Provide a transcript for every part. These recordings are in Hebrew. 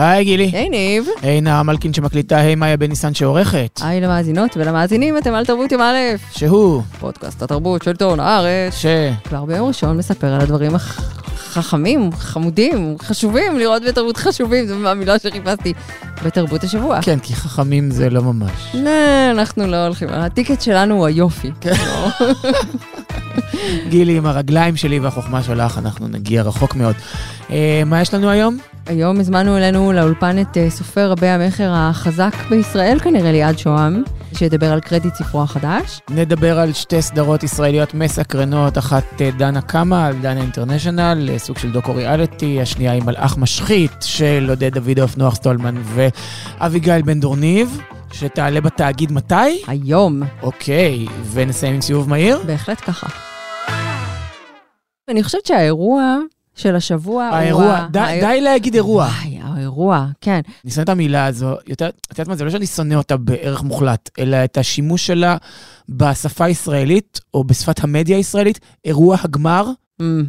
היי גילי. היי ניב. היי נעה מלכין שמקליטה, היי מאיה בן ניסן שעורכת. היי למאזינות ולמאזינים, אתם על תרבות יום א', שהוא, פודקאסט התרבות של עיתון הארץ. ש... כבר ביום ראשון מספר על הדברים החכמים, חמודים, חשובים, לראות בתרבות חשובים, זו המילה שחיפשתי, בתרבות השבוע. כן, כי חכמים זה לא ממש. לא, אנחנו לא הולכים, הטיקט שלנו הוא היופי. גילי, עם הרגליים שלי והחוכמה שלך, אנחנו נגיע רחוק מאוד. אה, מה יש לנו היום? היום הזמנו אלינו לאולפן את אה, סופר רבי המכר החזק בישראל, כנראה ליעד שוהם, שידבר על קרדיט ספרו החדש. נדבר על שתי סדרות ישראליות מסקרנות, אחת אה, דנה קמה על דנה אינטרנשיונל, אה, סוג של דוקו ריאליטי, השנייה היא מלאך משחית של עודד דוידוף, נוח סטולמן ואביגיל בן דורניב. שתעלה בתאגיד מתי? היום. אוקיי, ונסיים עם סיבוב מהיר? בהחלט ככה. אני חושבת שהאירוע של השבוע האירוע, הוא... ה- די, האיר- די להגיד אירוע. וואי, האירוע, כן. אני שונא את המילה הזו, יותר, את יודעת מה, זה לא שאני שונא אותה בערך מוחלט, אלא את השימוש שלה בשפה הישראלית, או בשפת המדיה הישראלית, אירוע הגמר, אמ,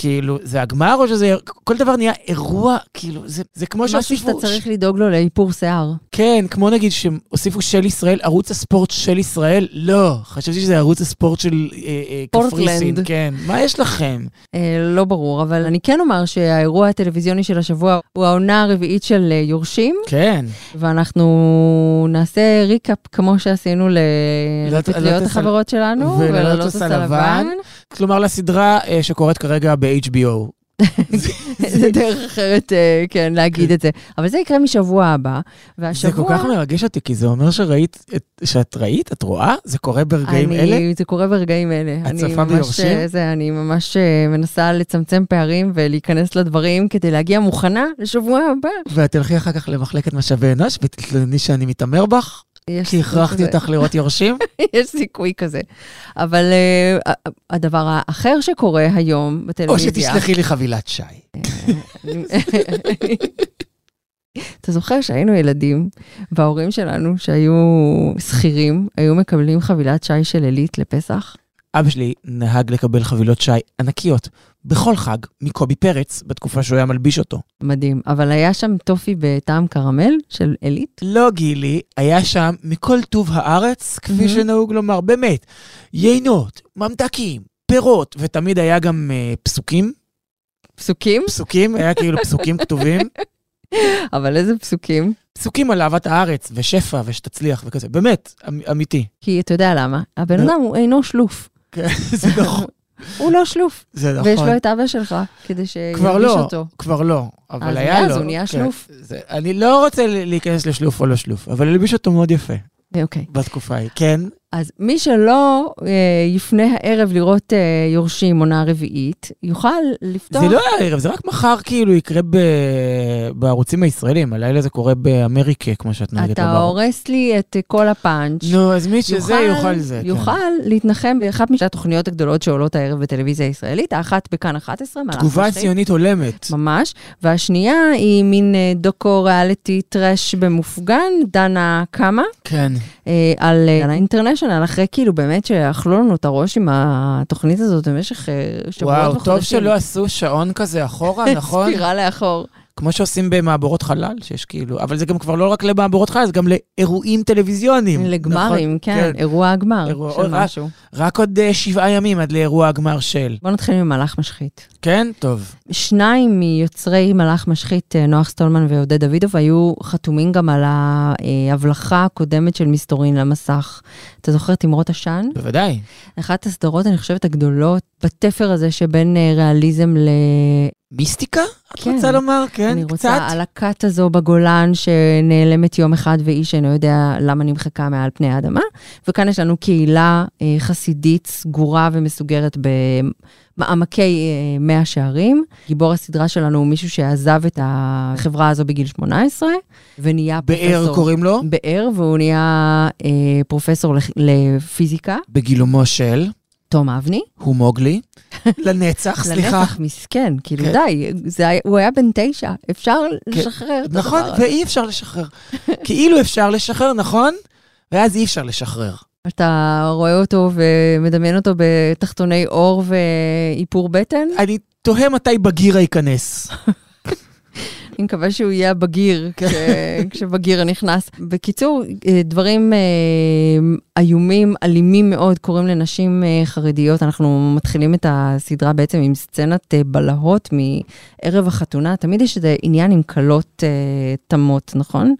כאילו, זה הגמר או שזה, כל דבר נהיה אירוע, כאילו, זה, זה כמו משהו שהוסיפו, שאתה צריך לדאוג לו לאיפור שיער. כן, כמו נגיד שהוסיפו של ישראל, ערוץ הספורט של ישראל, לא, חשבתי שזה ערוץ הספורט של אה, אה, פורטלנד. קפריסין, כן, מה יש לכם? אה, לא ברור, אבל אני כן אומר שהאירוע הטלוויזיוני של השבוע הוא העונה הרביעית של אה, יורשים, כן, ואנחנו נעשה ריקאפ כמו שעשינו לפטריות החברות שלנו, וללוטוס הלבן. כלומר לסדרה אה, שקורית כרגע ב-HBO. זה דרך אחרת, אה, כן, להגיד את זה. אבל זה יקרה משבוע הבא, זה והשבוע... כל כך מרגש אותי, כי זה אומר שראית, את- שאת ראית, את רואה? זה קורה ברגעים אני, אלה? זה קורה ברגעים אלה. את ממש, ביורשים? אה, זה, אני ממש אה, מנסה לצמצם פערים ולהיכנס לדברים כדי להגיע מוכנה לשבוע הבא. ואת תלכי אחר כך למחלקת משאבי אנוש ותתלונני שאני מתעמר בך? יש כי הכרחתי. אותך לראות יורשים? יש סיכוי כזה. אבל אה, הדבר האחר שקורה היום או בטלוויזיה... שתשלחי לי חבילת שי. אתה זוכר שהיינו ילדים, וההורים שלנו, שהיו שכירים, היו מקבלים חבילת שי של עילית לפסח? אבא שלי נהג לקבל חבילות שי ענקיות בכל חג מקובי פרץ בתקופה שהוא היה מלביש אותו. מדהים. אבל היה שם טופי בטעם קרמל של עילית? לא גילי, היה שם מכל טוב הארץ, כפי מהמם. שנהוג לומר, באמת, יינות, ממתקים, פירות, ותמיד היה גם אה, פסוקים, פסוקים? פסוקים, היה כאילו פסוקים כתובים, אבל איזה פסוקים? פסוקים על אהבת הארץ, ושפע, ושתצליח וכזה, באמת, אמ, אמיתי. כי אתה יודע למה, הבן. אדם הוא אינו שלוף. כן, זה נכון, הוא לא שלוף. זה ויש נכון. לו את אבא שלך, כדי כבר שירגיש לא, אותו. כבר לא, אבל אז היה לו. מאז הוא נהיה כן. שלוף. זה- אני לא רוצה להיכנס לשלוף או לא שלוף, אבל הלביש אותו מאוד יפה אוקיי. בתקופה ההיא. כן, אז מי שלא אה, יפנה הערב לראות אה, יורשים עונה רביעית, יוכל לפתוח... זה לא הערב, זה רק מחר כאילו יקרה ב- בערוצים הישראלים, הלילה זה קורה באמריקה, כמו שאת נוהגת אתה לומר. הורס לי את כל הפאנץ'. נו, אז מי שזה יוכל זה. כן. יוכל להתנחם באחת משתי התוכניות הגדולות שעולות הערב בטלוויזיה הישראלית, האחת בכאן 11, מלאך תגובה. ציונית הולמת. ממש, והשנייה היא מין אה, דוקו ריאליטי טראש במופגן, דנה קמה, כן. אה, על אה, על האינטרנשיונל, אחרי כאילו באמת שאכלו לנו את הראש עם התוכנית הזאת במשך אה, שבועות וואו, וחודשים. טוב שלא עשו שעון כזה אחורה, נכון? ספירה לאחור. כמו שעושים במעבורות חלל, שיש כאילו, אבל זה גם כבר לא רק למעבורות חלל, זה גם לאירועים טלוויזיוניים. לגמרים, נכון? כן, אירוע הגמר אירוע- של רק- משהו. רק עוד אה, שבעה ימים עד לאירוע הגמר של. בוא נתחיל ממלאך משחית. כן? טוב. שניים מיוצרי מלאך משחית, אה, נוח סטולמן ועודד דוידוב, היו חתומים גם על ההבלחה הקודמת של מסתורין למסך. אתה זוכר תמרות עשן? בוודאי. אחת הסדרות, אני חושבת, הגדולות בתפר הזה שבין אה, ריאליזם ל... מיסטיקה? את כן. רוצה לומר? כן, אני קצת. רוצה על הכת הזו בגולן שנעלמת יום אחד ואיש אינו יודע למה נמחקה מעל פני האדמה. וכאן יש לנו קהילה אה, חסידית סגורה ומסוגרת במעמקי אה, מאה שערים. גיבור הסדרה שלנו הוא מישהו שעזב את החברה הזו בגיל 18 ונהיה באר פרופסור. קוראים לו? באר, והוא נהיה אה, פרופסור לפיזיקה, בגילומו של, תום אבני. הוא מוגלי. לנצח, סליחה. לנצח מסכן, כאילו כן. די, זה, הוא היה בן תשע, אפשר לשחרר את נכון, הדבר הזה. ואי אפשר לשחרר. כאילו אפשר לשחרר, נכון? ואז אי אפשר לשחרר. אתה רואה אותו ומדמיין אותו בתחתוני עור ואיפור בטן? אני תוהה מתי בגירה ייכנס. אני מקווה שהוא יהיה הבגיר כש- כשבגיר נכנס. בקיצור, אה, דברים אה, איומים, אלימים מאוד, קורים לנשים אה, חרדיות. אנחנו מתחילים את הסדרה בעצם עם סצנת בלהות מערב החתונה. תמיד יש איזה עניין עם כלות תמות, נכון?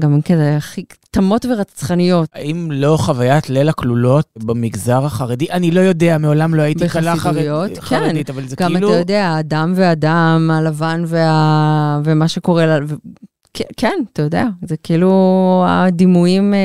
גם כזה הכי תמות ורצחניות. האם לא חוויית ליל הכלולות במגזר החרדי? אני לא יודע, מעולם לא הייתי כלה חרד... כן. חרדית, אבל זה גם כאילו... אתה יודע, האדם והאדם, הלבן וה... ומה שקורה, לה... ו... כן, אתה יודע, זה כאילו הדימויים אה,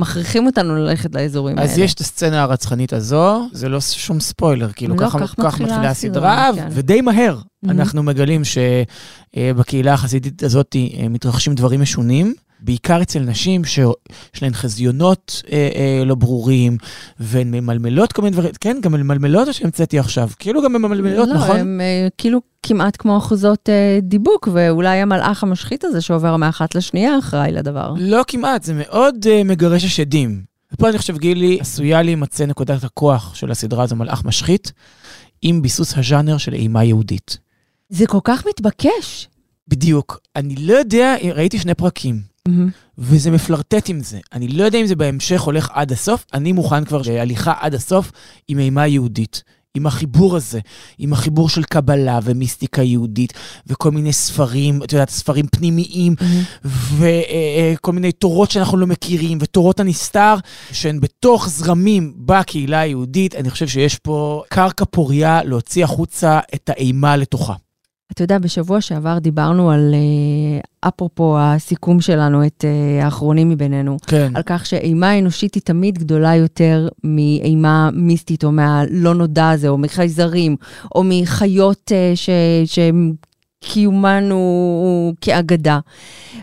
מכריחים אותנו ללכת לאזורים האלה. אז יש את הסצנה הרצחנית הזו, זה לא שום ספוילר, כאילו לא, ככה כך כך מתחילה הסדרה, כן. ודי מהר Mhm. אנחנו מגלים שבקהילה החסידית הזאת אה, מתרחשים דברים משונים. בעיקר אצל נשים שיש להן חזיונות אה, אה, לא ברורים, והן ממלמלות כל מיני דברים, כן, גם ממלמלות או שהמצאתי עכשיו? כאילו גם ממלמלות, לא, נכון? הם אה, כאילו כמעט כמו אחוזות אה, דיבוק, ואולי המלאך המשחית הזה שעובר מאחת לשנייה אחראי לדבר. לא כמעט, זה מאוד uh, מגרש השדים. ופה אני חושב, גילי, עשויה להימצא נקודת הכוח של הסדרה הזו, מלאך משחית, עם ביסוס הז'אנר של אימה יהודית. זה כל כך מתבקש. בדיוק. אני לא יודע, ראיתי שני פרקים, מהמם. וזה מפלרטט עם זה. אני לא יודע אם זה בהמשך הולך עד הסוף, אני מוכן כבר להליכה עד הסוף עם אימה יהודית. עם החיבור הזה, עם החיבור של קבלה ומיסטיקה יהודית, וכל מיני ספרים, את יודעת, ספרים פנימיים, וכל מיני תורות שאנחנו לא מכירים, ותורות הנסתר, שהן בתוך זרמים בקהילה היהודית. אני חושב שיש פה קרקע פוריה להוציא החוצה את האימה לתוכה. אתה יודע, בשבוע שעבר דיברנו על, אה, אפרופו הסיכום שלנו, את אה, האחרונים מבינינו, כן. על כך שאימה אנושית היא תמיד גדולה יותר מאימה מיסטית, או מהלא נודע הזה, או מחייזרים, או מחיות אה, ש... שהם קיומן הוא, הוא כאגדה.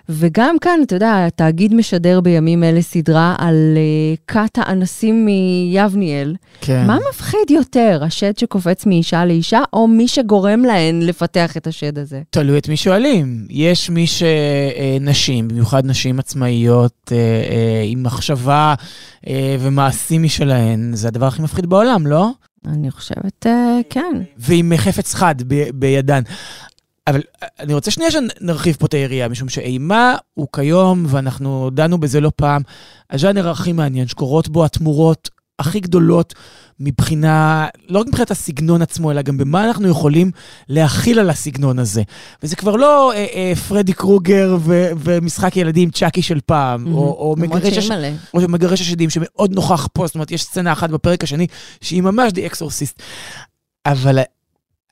וגם כאן, אתה יודע, התאגיד משדר בימים אלה סדרה על uh, כת האנסים מיבניאל. כן. מה מפחיד יותר, השד שקופץ מאישה לאישה, או מי שגורם להן לפתח את השד הזה? תלוי את מי שואלים. יש מי שנשים, במיוחד נשים עצמאיות, אה, אה, עם מחשבה אה, ומעשים משלהן, זה הדבר הכי מפחיד בעולם, לא? אני חושבת, uh, כן. ועם חפץ חד ב- בידן. אבל אני רוצה שנייה שנרחיב פה את היריעה, משום שאימה הוא כיום, ואנחנו דנו בזה לא פעם, הז'אנר הכי מעניין, שקורות בו התמורות הכי גדולות מבחינה, לא רק מבחינת הסגנון עצמו, אלא גם במה אנחנו יכולים להחיל על הסגנון הזה. וזה כבר לא אה, אה, פרדי קרוגר ו- ומשחק ילדים צ'אקי של פעם, או, או, למרות מגרש הש... או מגרש השדים שמאוד נוכח פה, זאת אומרת, יש סצנה אחת בפרק השני שהיא ממש The Exorcist. אבל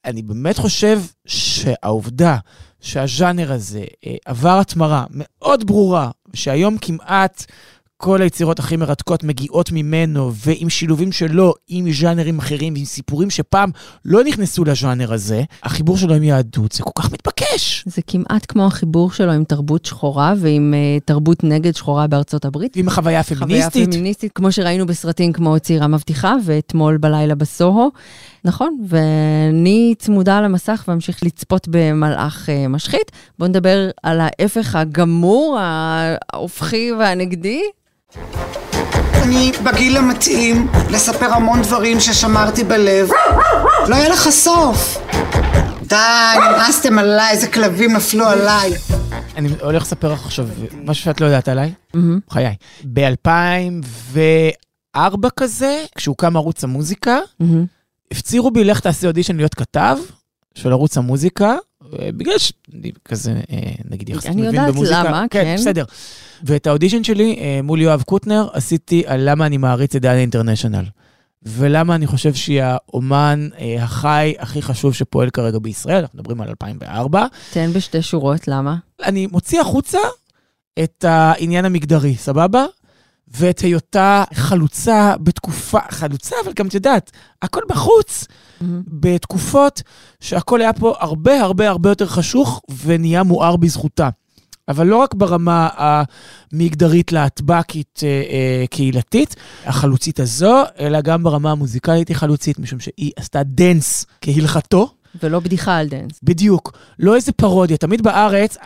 אני באמת חושב שהעובדה שהז'אנר הזה אה, עבר התמרה מאוד ברורה, שהיום כמעט כל היצירות הכי מרתקות מגיעות ממנו, ועם שילובים שלו, עם ז'אנרים אחרים, עם סיפורים שפעם לא נכנסו לז'אנר הזה, החיבור שלו עם יהדות זה כל כך מתבקש. זה כמעט כמו החיבור שלו עם תרבות שחורה ועם uh, תרבות נגד שחורה בארצות הברית. ועם החוויה חוויה הפמיניסטית. פמיניסטית, כמו שראינו בסרטים כמו צעירה מבטיחה ואתמול בלילה בסוהו. נכון, ואני צמודה למסך ואמשיך לצפות במלאך uh, משחית. בואו נדבר על ההפך הגמור, ההופכי והנגדי. אני בגיל המתאים לספר המון דברים ששמרתי בלב. לא יהיה לך סוף. די, נמאסתם עליי, איזה כלבים נפלו עליי. אני הולך לספר לך עכשיו משהו שאת לא יודעת עליי, חיי. ב-2004 כזה, כשהוקם ערוץ המוזיקה. הפצירו בי, לך תעשה אודישן להיות כתב של ערוץ המוזיקה, בגלל שאני כזה, אה, נגיד, יחסית אני מבין יודעת במוזיקה. למה, כן. כן. בסדר. ואת האודישן שלי אה, מול יואב קוטנר עשיתי על למה אני מעריץ את דנה אינטרנשיונל. ולמה אני חושב שהיא האומן אה, החי הכי חשוב שפועל כרגע בישראל, אנחנו מדברים על 2004. תן בשתי שורות, למה? אני מוציא החוצה את העניין המגדרי, סבבה? ואת היותה חלוצה בתקופה, חלוצה, אבל גם את יודעת, הכל בחוץ, מהמם. בתקופות שהכל היה פה הרבה הרבה הרבה יותר חשוך ונהיה מואר בזכותה. אבל לא רק ברמה המגדרית להט"בקית אה, אה, קהילתית, החלוצית הזו, אלא גם ברמה המוזיקלית היא חלוצית, משום שהיא עשתה דנס כהלכתו. ולא בדיחה על דנס. בדיוק. לא איזה פרודיה. תמיד בארץ,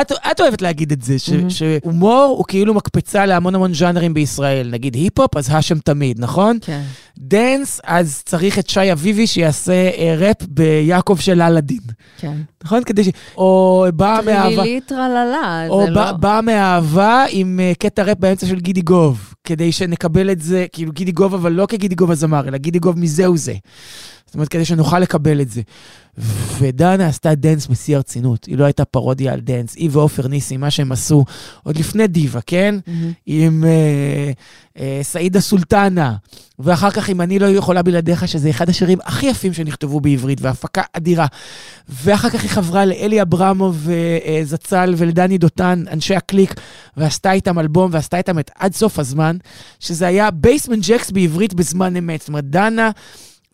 את, את אוהבת להגיד את זה, ש, מהמם. שהומור הוא כאילו מקפצה להמון המון ז'אנרים בישראל. נגיד היפ-הופ, אז האשם תמיד, נכון? כן. דנס, אז צריך את שי אביבי שיעשה אה, ראפ ביעקב של אלאדין. כן. נכון? כדי ש... או באה מאהבה... טרילילי טרללה, או זה לא... בא- באה מאהבה עם אה, קטע ראפ באמצע של גידי גוב, כדי שנקבל את זה, כאילו גידי גוב, אבל לא כגידי גוב הזמר, אלא גידי גוב מזהו זה. זאת אומרת, כדי שנוכל לקבל את זה. ודנה עשתה דנס בשיא הרצינות. היא לא הייתה פרודיה על דנס. היא ועופר ניסים, מה שהם עשו עוד לפני דיווה, כן? מהמם. עם אה, אה, סעידה סולטנה, ואחר כך עם אני לא יכולה בלעדיך, שזה אחד השירים הכי יפים שנכתבו בעברית, והפקה אדירה. ואחר כך היא חברה לאלי אברמוב אה, זצ"ל ולדני דותן, אנשי הקליק, ועשתה איתם אלבום, ועשתה איתם את עד סוף הזמן, שזה היה Basement Jaxx בעברית בזמן אמת. זאת אומרת, דנה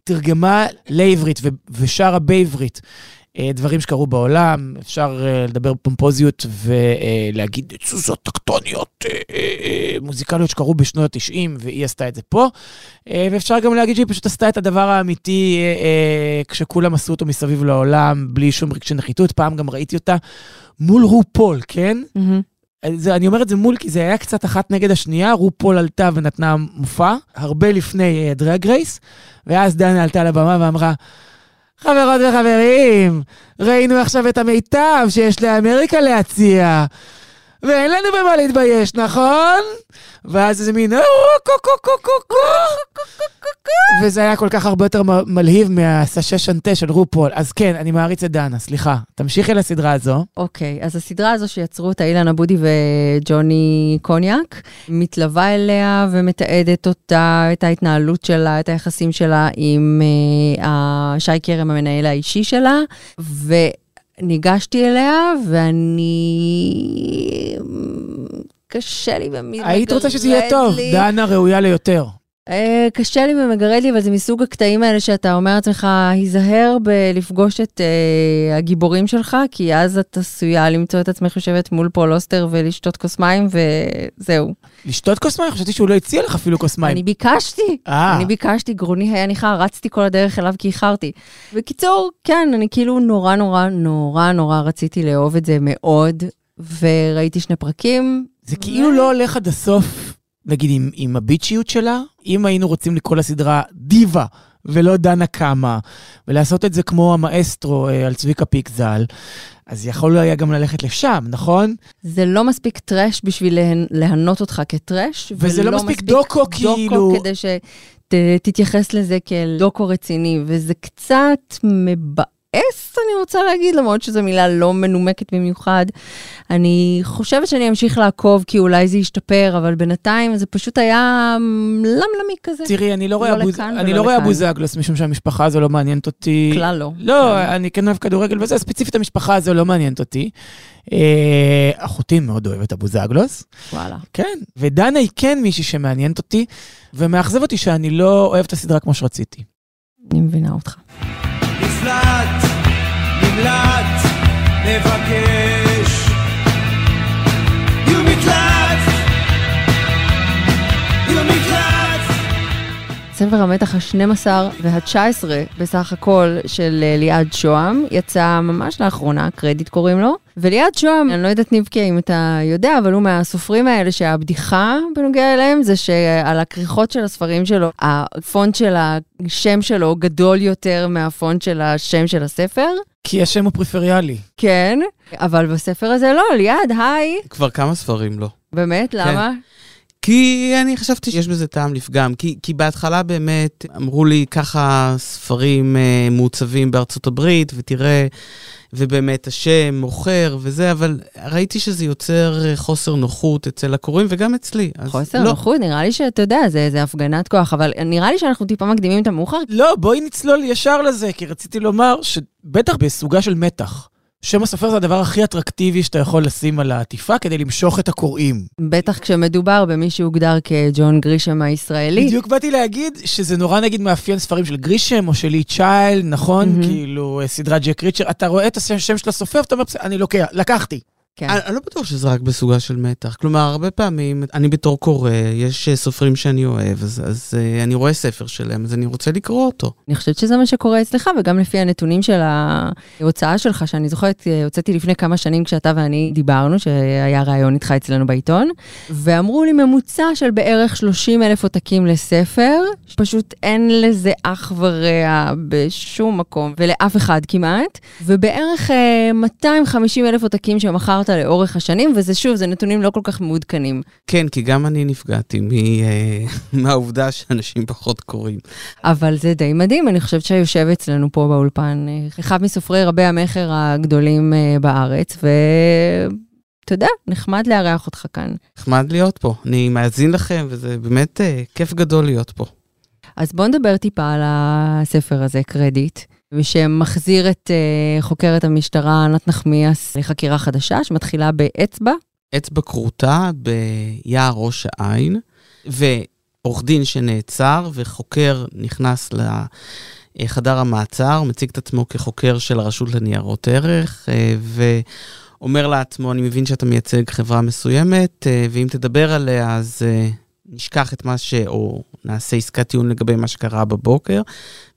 תרגמה לעברית ו- ושרה בעברית. אה, דברים שקרו בעולם, אפשר אה, לדבר פומפוזיות ולהגיד תזוזות טקטוניות אה, מוזיקליות שקרו בשנות ה-90, והיא עשתה את זה פה. ואפשר גם להגיד שהיא פשוט עשתה את הדבר האמיתי כשכולם עשו אותו מסביב לעולם, בלי שום רגשי נחיתות. פעם גם ראיתי אותה מול רופול, כן? מהמם. זה, אני אומר את זה מול, כי זה היה קצת אחת נגד השנייה, רופול עלתה ונתנה מופע, הרבה לפני דרג רייס, ואז דנה עלתה לבמה ואמרה, חברות וחברים, ראינו עכשיו את המיטב שיש לאמריקה להציע, ואין לנו במה להתבייש, נכון? ואז איזה מין, "אה, קו וזה היה כל כך הרבה יותר מלהיב מהסשה שנטה של רופול. אז כן, אני מעריץ את דנה, סליחה. תמשיכי לסדרה הזו. אוקיי, אז הסדרה הזו שיצרו אותה אילן אבודי וג'וני קוניאק, מתלווה אליה ומתעדת אותה, את ההתנהלות שלה, את היחסים שלה עם אה, שי כרם, המנהל האישי שלה, וניגשתי אליה, ואני... קשה לי במגרד היית רוצה שזה יהיה טוב, לי. דנה ראויה ליותר. אה, קשה לי ומגרד לי, אבל זה מסוג הקטעים האלה שאתה אומר לעצמך, היזהר בלפגוש את אה, הגיבורים שלך, כי אז את עשויה למצוא את עצמך יושבת מול פול אוסטר ולשתות כוס מים, וזהו. לשתות כוס מים? חשבתי שהוא לא הציע לך אפילו כוס מים. אני ביקשתי, אה. אני ביקשתי, גרוני היה ניחר, רצתי כל הדרך אליו כי איחרתי. בקיצור, כן, אני כאילו נורא נורא נורא נורא רציתי לאהוב את זה מאוד, וראיתי שני פרקים. זה כאילו לא הולך עד הסוף, נגיד, עם, עם הביצ'יות שלה. אם היינו רוצים לקרוא לסדרה דיבה, ולא דנה קמה, ולעשות את זה כמו המאסטרו אה, על צביקה פיק ז"ל, אז יכול היה גם ללכת לשם, נכון? זה לא מספיק טראש בשביל להנ- להנות אותך כטראש. וזה לא ולא מספיק דוקו, כאילו- דוקו כדי שתתייחס לזה כאל דוקו רציני, וזה קצת מבאס, אני רוצה להגיד, למרות שזו מילה לא מנומקת במיוחד. אני חושבת שאני אמשיך לעקוב, כי אולי זה ישתפר, אבל בינתיים זה פשוט היה למלמי כזה. תראי, אני לא רואה, לא ולא לא רואה לכאן. אבוזגלוס, משום שהמשפחה הזו לא מעניינת אותי. כלל לא. לא, כן. אני כן אוהב כדורגל וזה, ספציפית המשפחה הזו לא מעניינת אותי. אה, אחותי מאוד אוהבת אבוזגלוס. וואלה. כן, ודנה היא כן מישהי שמעניינת אותי, ומאכזב אותי שאני לא אוהב את הסדרה כמו שרציתי. אני מבינה אותך. נפלט, נמלט, מבקש. יום מקלט, יום המתח ה-12 וה-19 בסך הכל של אה, ליעד שוהם, יצא ממש לאחרונה, קרדיט קוראים לו. וליעד שוהם, אני לא יודעת ניבקי אם אתה יודע, אבל הוא מהסופרים האלה שהבדיחה בנוגע אליהם זה שעל הכריכות של הספרים שלו, הפונט של השם שלו גדול יותר מהפונט של השם של הספר. כי השם הוא פריפריאלי. כן, אבל בספר הזה לא, ליעד, היי. כבר כמה ספרים לא. באמת, למה? כי אני חשבתי שיש בזה טעם לפגם. כי, כי בהתחלה באמת אמרו לי ככה ספרים אה, מעוצבים בארצות הברית, ותראה, ובאמת השם מוכר וזה, אבל ראיתי שזה יוצר אה, חוסר נוחות אצל הקוראים וגם אצלי. חוסר לא. נוחות, נראה לי שאתה יודע, זה, זה הפגנת כוח, אבל נראה לי שאנחנו טיפה מקדימים את המאוחר, לא, בואי נצלול ישר לזה, כי רציתי לומר שבטח בסוגה של מתח. שם הסופר זה הדבר הכי אטרקטיבי שאתה יכול לשים על העטיפה כדי למשוך את הקוראים. בטח כשמדובר במי שהוגדר כג'ון גרישם הישראלי. בדיוק באתי להגיד שזה נורא נגיד מאפיין ספרים של גרישם או של לי צ'יילד, נכון? מהמם. כאילו, אה, סדרת ג'ק ריצ'ר, אתה רואה את השם של הסופר ואתה אומר, "בסדר, אני לוקח, לקחתי. כן. אני, לא בטוח שזה רק בסוגה של מתח. כלומר, הרבה פעמים, אני בתור קורא, יש אה, סופרים שאני אוהב, אז, אז uh, אני רואה ספר שלהם, אז אני רוצה לקרוא אותו. אני חושבת שזה מה שקורה אצלך, וגם לפי הנתונים של ההוצאה שלך, שאני זוכרת, אה, הוצאתי לפני כמה שנים כשאתה ואני דיברנו, שהיה ראיון איתך אצלנו בעיתון, ואמרו לי ממוצע של בערך 30 אלף עותקים לספר, פשוט אין לזה אח ורע בשום מקום, ולאף אחד כמעט, ובערך אה, 250 אלף עותקים שמכרת לאורך השנים, וזה שוב, זה נתונים לא כל כך מעודכנים. כן, כי גם אני נפגעתי מ, uh, מהעובדה שאנשים פחות קוראים. אבל זה די מדהים, אני חושבת שיושב אצלנו פה באולפן, אה, אחד מסופרי רבי המכר הגדולים אה, בארץ, ואתה יודע, נחמד לארח אותך כאן. נחמד להיות פה. אני מאזין לכם, וזה באמת uh, כיף גדול להיות פה. אז בוא נדבר טיפה על הספר הזה, קרדיט, שמחזיר את uh, חוקרת המשטרה ענת נחמיאס לחקירה חדשה, שמתחילה באצבע. אצבע כרותה ביער ראש העין, ועורך דין שנעצר, וחוקר נכנס לחדר המעצר, מציג את עצמו כחוקר של הרשות לניירות ערך, אה, ואומר לעצמו, אני מבין שאתה מייצג חברה מסוימת, אה, ואם תדבר עליה, אז נשכח את מה ש... או נעשה עסקת טיעון לגבי מה שקרה בבוקר.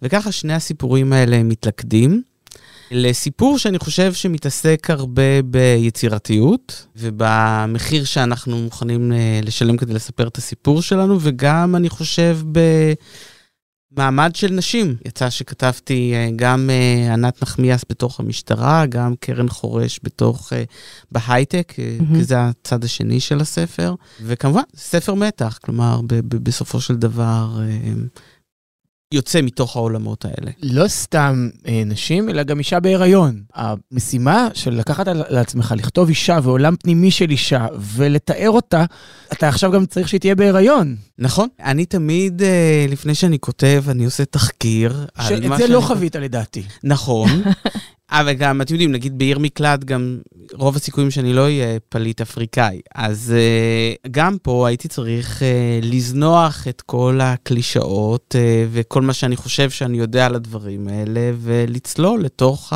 וככה שני הסיפורים האלה מתלכדים. לסיפור שאני חושב שמתעסק הרבה ביצירתיות ובמחיר שאנחנו מוכנים אה, לשלם כדי לספר את הסיפור שלנו, וגם אני חושב במעמד של נשים. יצא שכתבתי אה, גם אה, ענת נחמיאס בתוך המשטרה, גם קרן חורש בתוך, בהייטק, מהמם. כי זה הצד השני של הספר, וכמובן, ספר מתח, כלומר, ב- ב- בסופו של דבר... יוצא מתוך העולמות האלה. לא סתם אה, נשים, אלא גם אישה בהיריון. המשימה של לקחת על לעצמך, לכתוב אישה ועולם פנימי של אישה ולתאר אותה, אתה עכשיו גם צריך שהיא תהיה בהיריון. נכון. אני תמיד, אה, לפני שאני כותב, אני עושה תחקיר. על שאת מה זה שאני לא. חווית לדעתי. נכון. אבל גם, אתם יודעים, נגיד בעיר מקלט, גם רוב הסיכויים שאני לא אהיה פליט אפריקאי. אז uh, גם פה הייתי צריך uh, לזנוח את כל הקלישאות וכל מה שאני חושב שאני יודע על הדברים האלה, ולצלול לתוך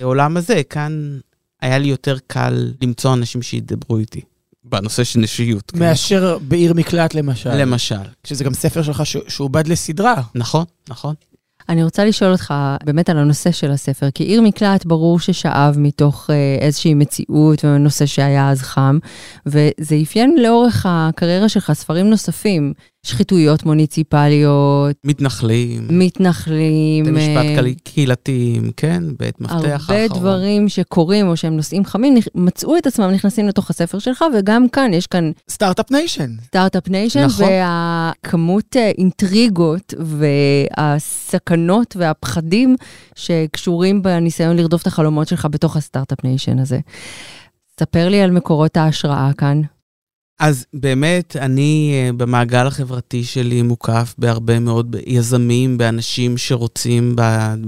העולם הזה. כאן היה לי יותר קל למצוא אנשים שידברו איתי. בנושא של נשיות. כן. מאשר בעיר מקלט למשל. למשל. שזה גם ספר שלך שעובד לסדרה. נכון, נכון. אני רוצה לשאול אותך באמת על הנושא של הספר, כי עיר מקלט ברור ששאב מתוך אה, איזושהי מציאות ונושא שהיה אז חם, וזה אפיין לאורך הקריירה שלך ספרים נוספים, שחיתויות מוניציפליות, מתנחלים. מתנחלים, בתי משפט אה, קהיל- קהילתיים, כן, בית מפתח הרבה האחרון. דברים שקורים או שהם נושאים חמים, מצאו את עצמם נכנסים לתוך הספר שלך, וגם כאן יש כאן start-up nation. Start-up nation, נכון. והכמות אה, אינטריגות והסכנות והפחדים שקשורים בניסיון לרדוף את החלומות שלך בתוך ה start-up nation הזה. ספר לי על מקורות ההשראה כאן. אז באמת, אני אה, במעגל החברתי שלי מוקף בהרבה מאוד יזמים, באנשים שרוצים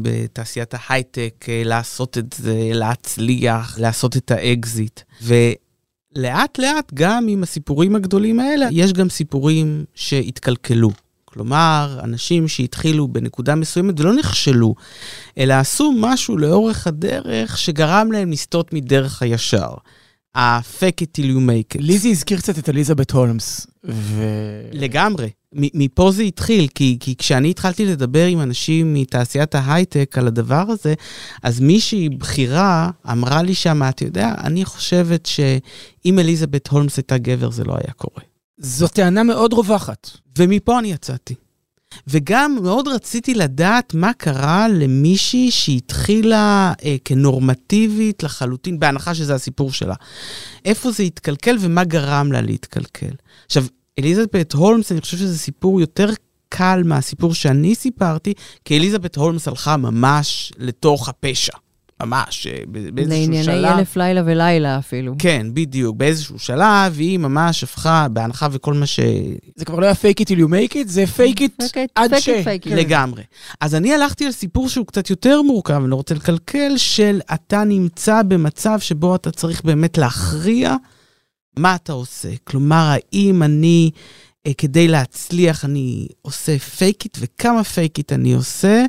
בתעשיית ההייטק אה, לעשות את זה, להצליח, לעשות את האקזיט. ולאט לאט, גם עם הסיפורים הגדולים האלה, יש גם סיפורים שהתקלקלו. כלומר, אנשים שהתחילו בנקודה מסוימת ולא נכשלו, אלא עשו משהו לאורך הדרך שגרם להם לסטות מדרך הישר. ה-fake it till you make it. ליזי הזכיר קצת את אליזבת הולמס, ו... לגמרי. מפה זה התחיל, כי, כי כשאני התחלתי לדבר עם אנשים מתעשיית ההייטק על הדבר הזה, אז מישהי בכירה אמרה לי שמה, אתה יודע, אני חושבת שאם אליזבת הולמס הייתה גבר, זה לא היה קורה. זו טענה מאוד רווחת. ומפה אני יצאתי. וגם מאוד רציתי לדעת מה קרה למישהי שהתחילה אה, כנורמטיבית לחלוטין, בהנחה שזה הסיפור שלה. איפה זה התקלקל ומה גרם לה להתקלקל. עכשיו, אליזבת הולמס, אני חושב שזה סיפור יותר קל מהסיפור שאני סיפרתי, כי אליזבת הולמס הלכה ממש לתוך הפשע. ממש, אה, באיזשהו שלב. לענייני אלף לילה ולילה אפילו. כן, בדיוק, באיזשהו שלב, היא ממש הפכה, בהנחה וכל מה ש... זה כבר לא היה fake it till you make it, זה fake it Fake it, עד fake ש... it, fake it. לגמרי. אז אני הלכתי על סיפור שהוא קצת יותר מורכב, אני לא רוצה לקלקל, של אתה נמצא במצב שבו אתה צריך באמת להכריע מה אתה עושה. כלומר, האם אני, אה, כדי להצליח, אני עושה fake it, וכמה fake it אני עושה,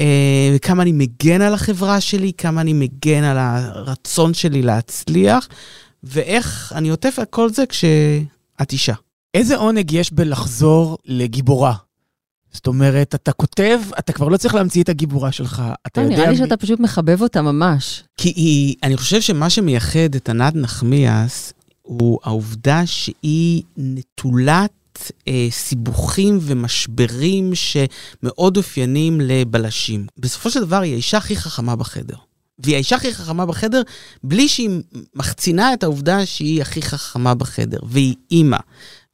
אה, כמה אני מגן על החברה שלי, כמה אני מגן על הרצון שלי להצליח, ואיך אני עוטף על כל זה כשאת אישה. איזה עונג יש בלחזור לגיבורה? זאת אומרת, אתה כותב, אתה כבר לא צריך להמציא את הגיבורה שלך. אתה יודע... נראה לי שאתה פשוט מחבב אותה ממש. כי היא, אני חושב שמה שמייחד את ענת נחמיאס הוא העובדה שהיא נטולת אה, סיבוכים ומשברים שמאוד אופיינים לבלשים. בסופו של דבר היא האישה הכי חכמה בחדר. והיא האישה הכי חכמה בחדר בלי שהיא מחצינה את העובדה שהיא הכי חכמה בחדר. והיא אימא,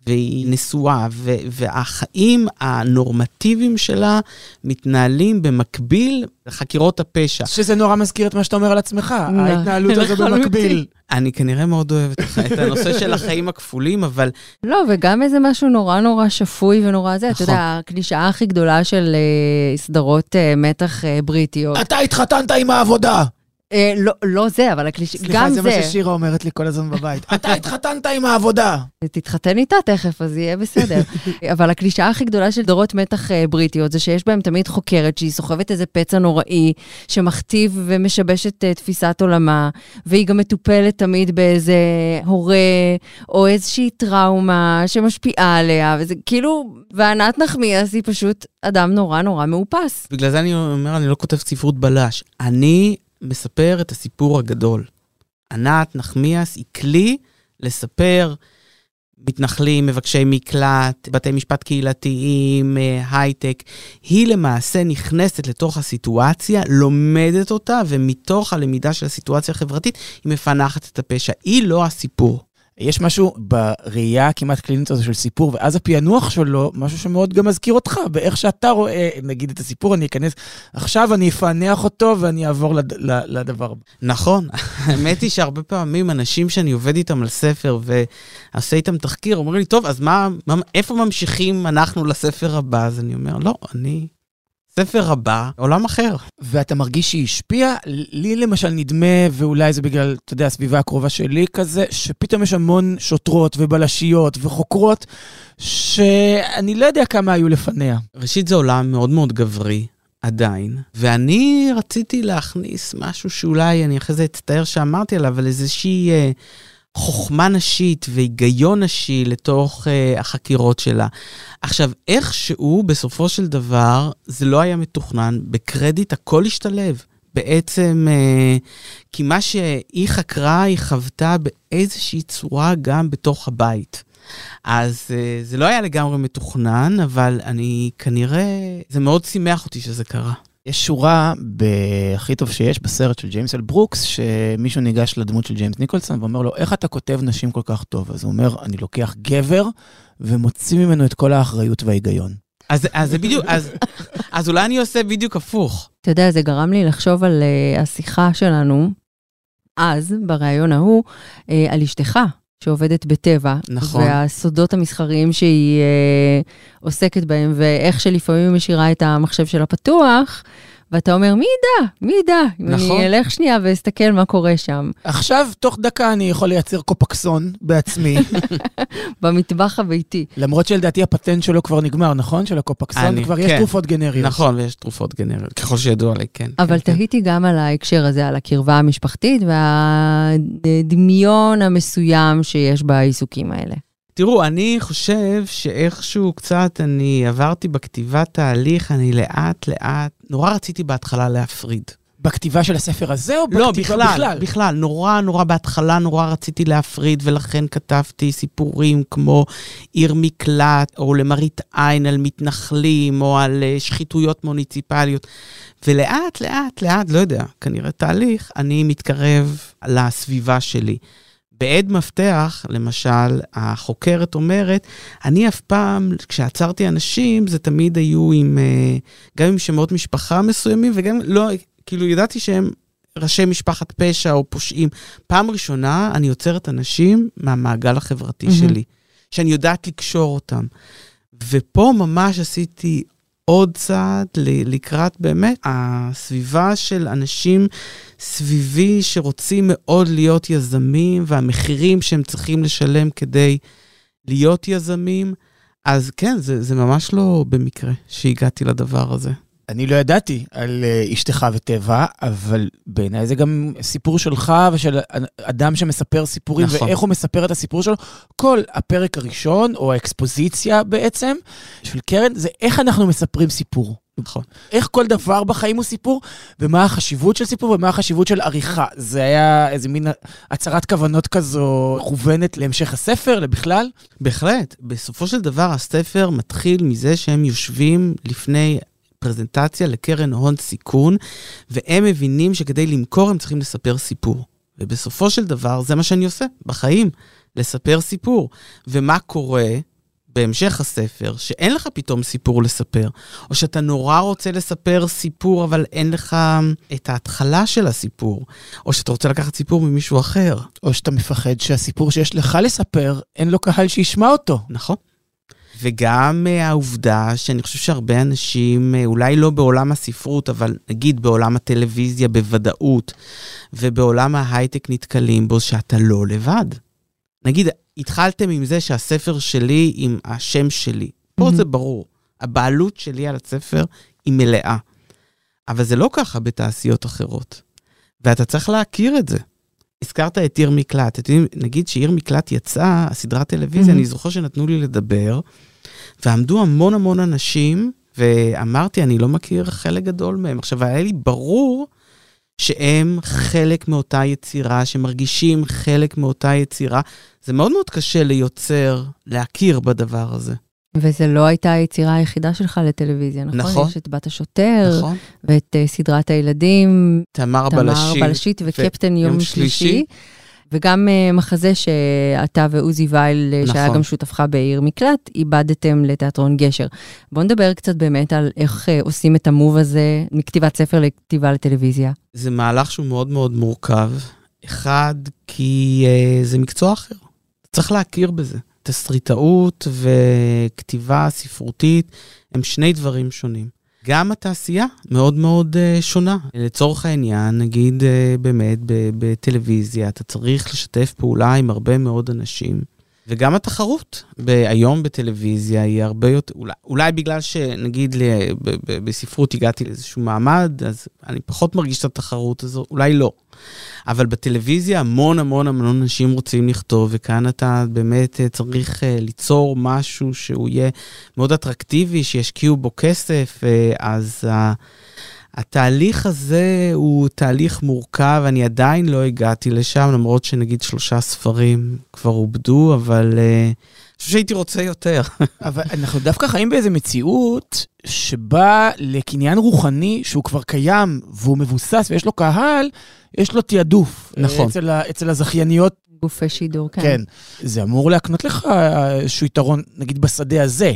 והיא נשואה, ו- והחיים הנורמטיביים שלה מתנהלים במקביל לחקירות הפשע. שזה נורא מזכיר את מה שאתה אומר על עצמך, לא, ההתנהלות הזו. במקביל. אני כנראה מאוד אוהב את הנושא של החיים הכפולים, אבל לא, וגם איזה משהו נורא נורא שפוי ונורא זה. אתה נכון. יודע, הקלישאה הכי גדולה של אה, סדרות אה, מתח אה, בריטיות. אתה התחתנת עם העבודה. אה, לא- לא זה, אבל הקלישאה, סליחה, גם זה מה זה. ששירה אומרת לי כל הזמן בבית. אתה התחתנת עם העבודה. תתחתן איתה תכף, אז יהיה בסדר. אבל הקלישאה הכי גדולה של סדרות מתח אה, בריטיות זה שיש בהן תמיד חוקרת שהיא סוחבת איזה פצע נוראי, שמכתיב ומשבש את אה, תפיסת עולמה, והיא גם מטופלת תמיד באיזה הורה, או איזושהי טראומה שמשפיעה עליה, וזה כאילו, וענת נחמיאס היא פשוט אדם נורא נורא מאופס. בגלל זה אני אומר, אני לא כותב ספרות בלש. אני מספר את הסיפור הגדול. ענת נחמיאס היא כלי לספר מתנחלים, מבקשי מקלט, בתי משפט קהילתיים, אה, הייטק. היא למעשה נכנסת לתוך הסיטואציה, לומדת אותה, ומתוך הלמידה של הסיטואציה החברתית, היא מפענחת את הפשע. היא לא הסיפור. יש משהו בראייה הכמעט קלינית הזו של סיפור, ואז הפענוח שלו, משהו שמאוד גם מזכיר אותך, באיך שאתה רואה, נגיד, את הסיפור, אני אכנס, עכשיו אני אפענח אותו ואני אעבור לד, לדבר. נכון, האמת היא שהרבה פעמים אנשים שאני עובד איתם על ספר ועושה איתם תחקיר, אומרים לי, טוב, אז מה, מה, איפה ממשיכים אנחנו לספר הבא? אז אני אומר, לא, אני... ספר הבא, עולם אחר. ואתה מרגיש שהיא השפיעה? לי למשל נדמה, ואולי זה בגלל, אתה יודע, הסביבה הקרובה שלי כזה, שפתאום יש המון שוטרות ובלשיות וחוקרות, שאני לא יודע כמה היו לפניה. ראשית, זה עולם מאוד מאוד גברי, עדיין, ואני רציתי להכניס משהו שאולי, אני אחרי זה אצטער שאמרתי עליו, אבל איזושהי אה, חוכמה נשית והיגיון נשי לתוך אה, החקירות שלה. עכשיו, איכשהו, בסופו של דבר, זה לא היה מתוכנן, בקרדיט הכל השתלב. בעצם, אה, כי מה שהיא חקרה, היא חוותה באיזושהי צורה גם בתוך הבית. אז אה, זה לא היה לגמרי מתוכנן, אבל אני כנראה, זה מאוד שימח אותי שזה קרה. יש שורה בהכי טוב שיש בסרט של ג'יימס אל ברוקס, שמישהו ניגש לדמות של ג'יימס ניקולסון ואומר לו, איך אתה כותב נשים כל כך טוב? אז הוא אומר, אני לוקח גבר ומוציא ממנו את כל האחריות וההיגיון. אז, אז זה בדיוק, אז, אז אולי אני עושה בדיוק הפוך. אתה יודע, זה גרם לי לחשוב על אה, השיחה שלנו, אז, בריאיון ההוא, uh, על אשתך, שעובדת בטבע. נכון. והסודות המסחריים שהיא uh, עוסקת בהם, ואיך שלפעמים היא משאירה את המחשב שלה פתוח, ואתה אומר, מי ידע? מי ידע? אם נכון. אני אלך שנייה ואסתכל מה קורה שם, עכשיו, תוך דקה אני יכול לייצר קופקסון בעצמי, במטבח הביתי. למרות שלדעתי הפטנט שלו כבר נגמר, נכון? של הקופקסון, אני- כבר יש כן. תרופות גנריות. נכון, ויש תרופות גנריות, ככל שידוע לי, כן. אבל כן, כן. תהיתי גם על ההקשר הזה, על הקרבה המשפחתית והדמיון המסוים שיש בעיסוקים האלה. תראו, אני חושב שאיכשהו קצת אני עברתי בכתיבה תהליך, אני לאט לאט, נורא רציתי בהתחלה להפריד. בכתיבה של הספר הזה או לא, בכתיבה בכלל, בכלל? בכלל, נורא נורא בהתחלה נורא רציתי להפריד, ולכן כתבתי סיפורים כמו עיר מקלט, או למראית עין על מתנחלים, או על אה, שחיתויות מוניציפליות. ולאט, לאט, לאט, לא יודע, כנראה תהליך, אני מתקרב לסביבה שלי. בעד מפתח, למשל, החוקרת אומרת, אני אף פעם, כשעצרתי אנשים, זה תמיד היו עם, אה, גם עם שמות משפחה מסוימים, וגם לא, כאילו, ידעתי שהם ראשי משפחת פשע או פושעים. פעם ראשונה אני עוצרת אנשים מהמעגל החברתי מהמם. שלי, שאני יודעת לקשור אותם. ופה ממש עשיתי עוד צעד לקראת באמת הסביבה של אנשים סביבי שרוצים מאוד להיות יזמים, והמחירים שהם צריכים לשלם כדי להיות יזמים. אז כן, זה, זה ממש לא במקרה שהגעתי לדבר הזה. אני לא ידעתי על אה, אשתך וטבע, אבל בעיניי זה גם סיפור שלך ושל אדם שמספר סיפורים, נכון. ואיך הוא מספר את הסיפור שלו. כל הפרק הראשון, או האקספוזיציה בעצם, של קרן, זה איך אנחנו מספרים סיפור. נכון. איך כל דבר בחיים הוא סיפור, ומה החשיבות של סיפור ומה החשיבות של עריכה. זה היה איזה מין הצהרת כוונות כזו מכוונת להמשך הספר, לבכלל. בהחלט. בסופו של דבר, הספר מתחיל מזה שהם יושבים לפני פרזנטציה לקרן הון סיכון, והם מבינים שכדי למכור הם צריכים לספר סיפור. ובסופו של דבר, זה מה שאני עושה בחיים, לספר סיפור. ומה קורה? בהמשך הספר, שאין לך פתאום סיפור לספר, או שאתה נורא רוצה לספר סיפור, אבל אין לך את ההתחלה של הסיפור, או שאתה רוצה לקחת סיפור ממישהו אחר. או שאתה מפחד שהסיפור שיש לך לספר, אין לו קהל שישמע אותו. נכון. וגם uh, העובדה שאני חושב שהרבה אנשים, uh, אולי לא בעולם הספרות, אבל נגיד בעולם הטלוויזיה בוודאות, ובעולם ההייטק נתקלים בו שאתה לא לבד. נגיד, התחלתם עם זה שהספר שלי עם השם שלי. פה Mhm. זה ברור. הבעלות שלי על הספר היא מלאה. אבל זה לא ככה בתעשיות אחרות. ואתה צריך להכיר את זה. הזכרת את עיר מקלט. אתם יודעים, נגיד שעיר מקלט יצאה, הסדרת טלוויזיה, Mhm. אני זוכר שנתנו לי לדבר, ועמדו המון המון אנשים, ואמרתי, אני לא מכיר חלק גדול מהם. עכשיו, היה לי ברור שהם חלק מאותה יצירה, שמרגישים חלק מאותה יצירה. זה מאוד מאוד קשה ליוצר להכיר בדבר הזה. וזה לא הייתה היצירה היחידה שלך לטלוויזיה, נכון? נכון. יש את בת השוטר, נכון? ואת uh, סדרת הילדים, תמר תמר בלשית. בלשית וקפטן יום יום שלישי. שלישי. וגם uh, מחזה שאתה ועוזי וייל, שהיה נכון. גם שותפך בעיר מקלט, איבדתם לתיאטרון גשר. בואו נדבר קצת באמת על איך uh, עושים את המוב הזה מכתיבת ספר לכתיבה לטלוויזיה. זה מהלך שהוא מאוד מאוד מורכב. אחד, כי uh, זה מקצוע אחר. צריך להכיר בזה. תסריטאות וכתיבה ספרותית הם שני דברים שונים. גם התעשייה מאוד מאוד uh, שונה. לצורך העניין, נגיד uh, באמת בטלוויזיה, אתה צריך לשתף פעולה עם הרבה מאוד אנשים. וגם התחרות היום בטלוויזיה היא הרבה יותר, אולי, אולי בגלל שנגיד ל- ב- ב- בספרות הגעתי לאיזשהו מעמד, אז אני פחות מרגיש את התחרות הזו, אולי לא. אבל בטלוויזיה המון המון המון אנשים רוצים לכתוב, וכאן אתה באמת אה, צריך אה, ליצור משהו שהוא יהיה מאוד אטרקטיבי, שישקיעו בו כסף, אה, אז ה- התהליך הזה הוא תהליך מורכב, אני עדיין לא הגעתי לשם, למרות שנגיד שלושה ספרים כבר עובדו, אבל אה, אני חושב שהייתי רוצה יותר. אבל אנחנו דווקא חיים באיזו מציאות שבה לקניין רוחני, שהוא כבר קיים והוא מבוסס ויש לו קהל, יש לו תעדוף. נכון. אצל, ה- אצל הזכייניות, גופי שידור, כן. כן. זה אמור להקנות לך איזשהו יתרון, נגיד, בשדה הזה.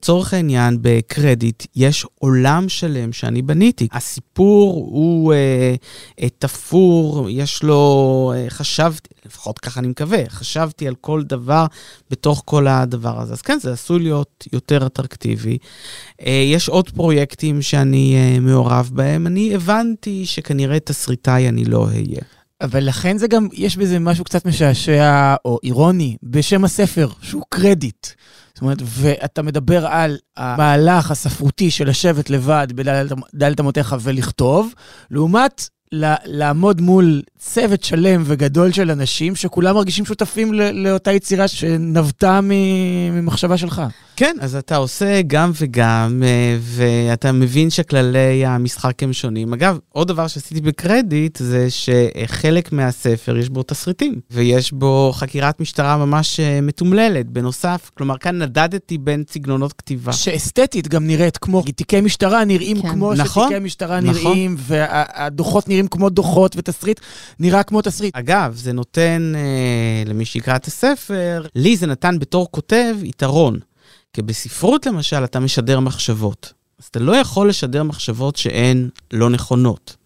לצורך העניין, בקרדיט, יש עולם שלם שאני בניתי. הסיפור הוא אה, אה, תפור, יש לו, אה, חשבתי, לפחות ככה אני מקווה, חשבתי על כל דבר בתוך כל הדבר הזה. אז כן, זה עשוי להיות יותר אטרקטיבי. אה, יש עוד פרויקטים שאני אה, מעורב בהם. אני הבנתי שכנראה תסריטאי אני לא אהיה. אבל לכן זה גם, יש בזה משהו קצת משעשע או אירוני בשם הספר, שהוא קרדיט. זאת אומרת, ואתה מדבר על המהלך הספרותי של לשבת לבד בדלת אמותיך ולכתוב, לעומת לעמוד מול צוות שלם וגדול של אנשים שכולם מרגישים שותפים ל- לאותה יצירה שנבטה מ- ממחשבה שלך. כן, אז אתה עושה גם וגם, אה, ואתה מבין שכללי המשחק הם שונים. אגב, עוד דבר שעשיתי בקרדיט, זה שחלק מהספר יש בו תסריטים, ויש בו חקירת משטרה ממש אה, מתומללת. בנוסף, כלומר, כאן נדדתי בין סגנונות כתיבה. שאסתטית גם נראית כמו, תיקי משטרה נראים כן. כמו נכון, שתיקי משטרה נכון. נראים, והדוחות נראים כמו דוחות, ותסריט נראה כמו תסריט. אגב, זה נותן אה, למי שיקרא את הספר, לי זה נתן בתור כותב יתרון. כי בספרות למשל אתה משדר מחשבות. אז אתה לא יכול לשדר מחשבות שהן לא נכונות.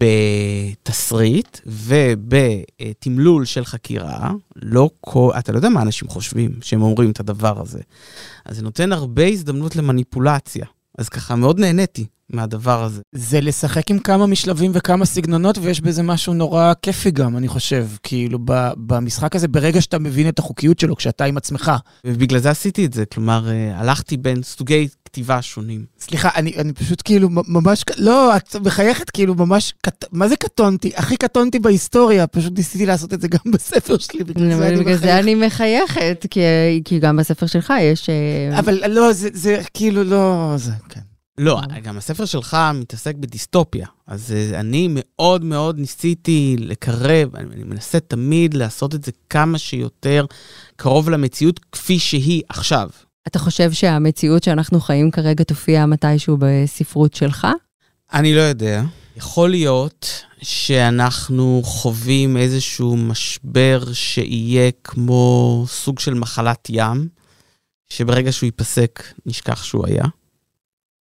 בתסריט ובתמלול של חקירה, לא כל, אתה לא יודע מה אנשים חושבים שהם אומרים את הדבר הזה. אז זה נותן הרבה הזדמנות למניפולציה. אז ככה מאוד נהניתי מהדבר הזה. זה לשחק עם כמה משלבים וכמה סגנונות, ויש בזה משהו נורא כיפי גם, אני חושב. כאילו, ב- במשחק הזה, ברגע שאתה מבין את החוקיות שלו, כשאתה עם עצמך. ובגלל זה עשיתי את זה. כלומר, אה, הלכתי בין סוגי כתיבה שונים. סליחה, אני, אני פשוט כאילו ממש, לא, את מחייכת כאילו ממש, קט, מה זה קטונתי? הכי קטונתי בהיסטוריה, פשוט ניסיתי לעשות את זה גם בספר שלי, בגלל זה אני בגלל מחייך. זה אני מחייכת, כי, כי גם בספר שלך יש... אה, אבל לא, זה, זה כאילו לא, זה, כן. לא, גם הספר שלך מתעסק בדיסטופיה. אז אה, אני מאוד מאוד ניסיתי לקרב, אני מנסה תמיד לעשות את זה כמה שיותר קרוב למציאות כפי שהיא עכשיו. אתה חושב שהמציאות שאנחנו חיים כרגע תופיע מתישהו בספרות שלך? אני לא יודע. יכול להיות שאנחנו חווים איזשהו משבר שיהיה כמו סוג של מחלת ים, שברגע שהוא ייפסק נשכח שהוא היה.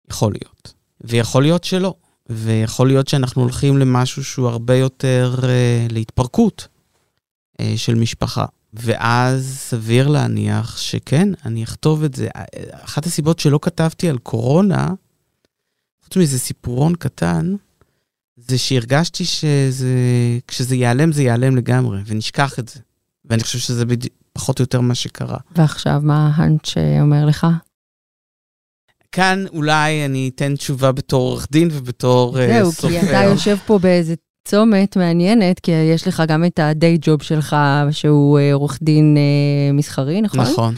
יכול להיות. ויכול להיות שלא. ויכול להיות שאנחנו הולכים למשהו שהוא הרבה יותר אה, להתפרקות אה, של משפחה. ואז סביר להניח שכן, אני אכתוב את זה. אחת הסיבות שלא כתבתי על קורונה, חוץ מאיזה סיפורון קטן, זה שהרגשתי שזה, כשזה ייעלם, זה ייעלם לגמרי, ונשכח את זה. ואני חושב שזה בדי... פחות או יותר מה שקרה. ועכשיו, מה ההאנץ' אומר לך? כאן אולי אני אתן תשובה בתור עורך דין ובתור אה, זהו, סופר. כי אתה יושב פה באיזה צומת מעניינת, כי יש לך גם את הדיי ג'וב שלך, שהוא אה, עורך דין אה, מסחרי, נכון? נכון.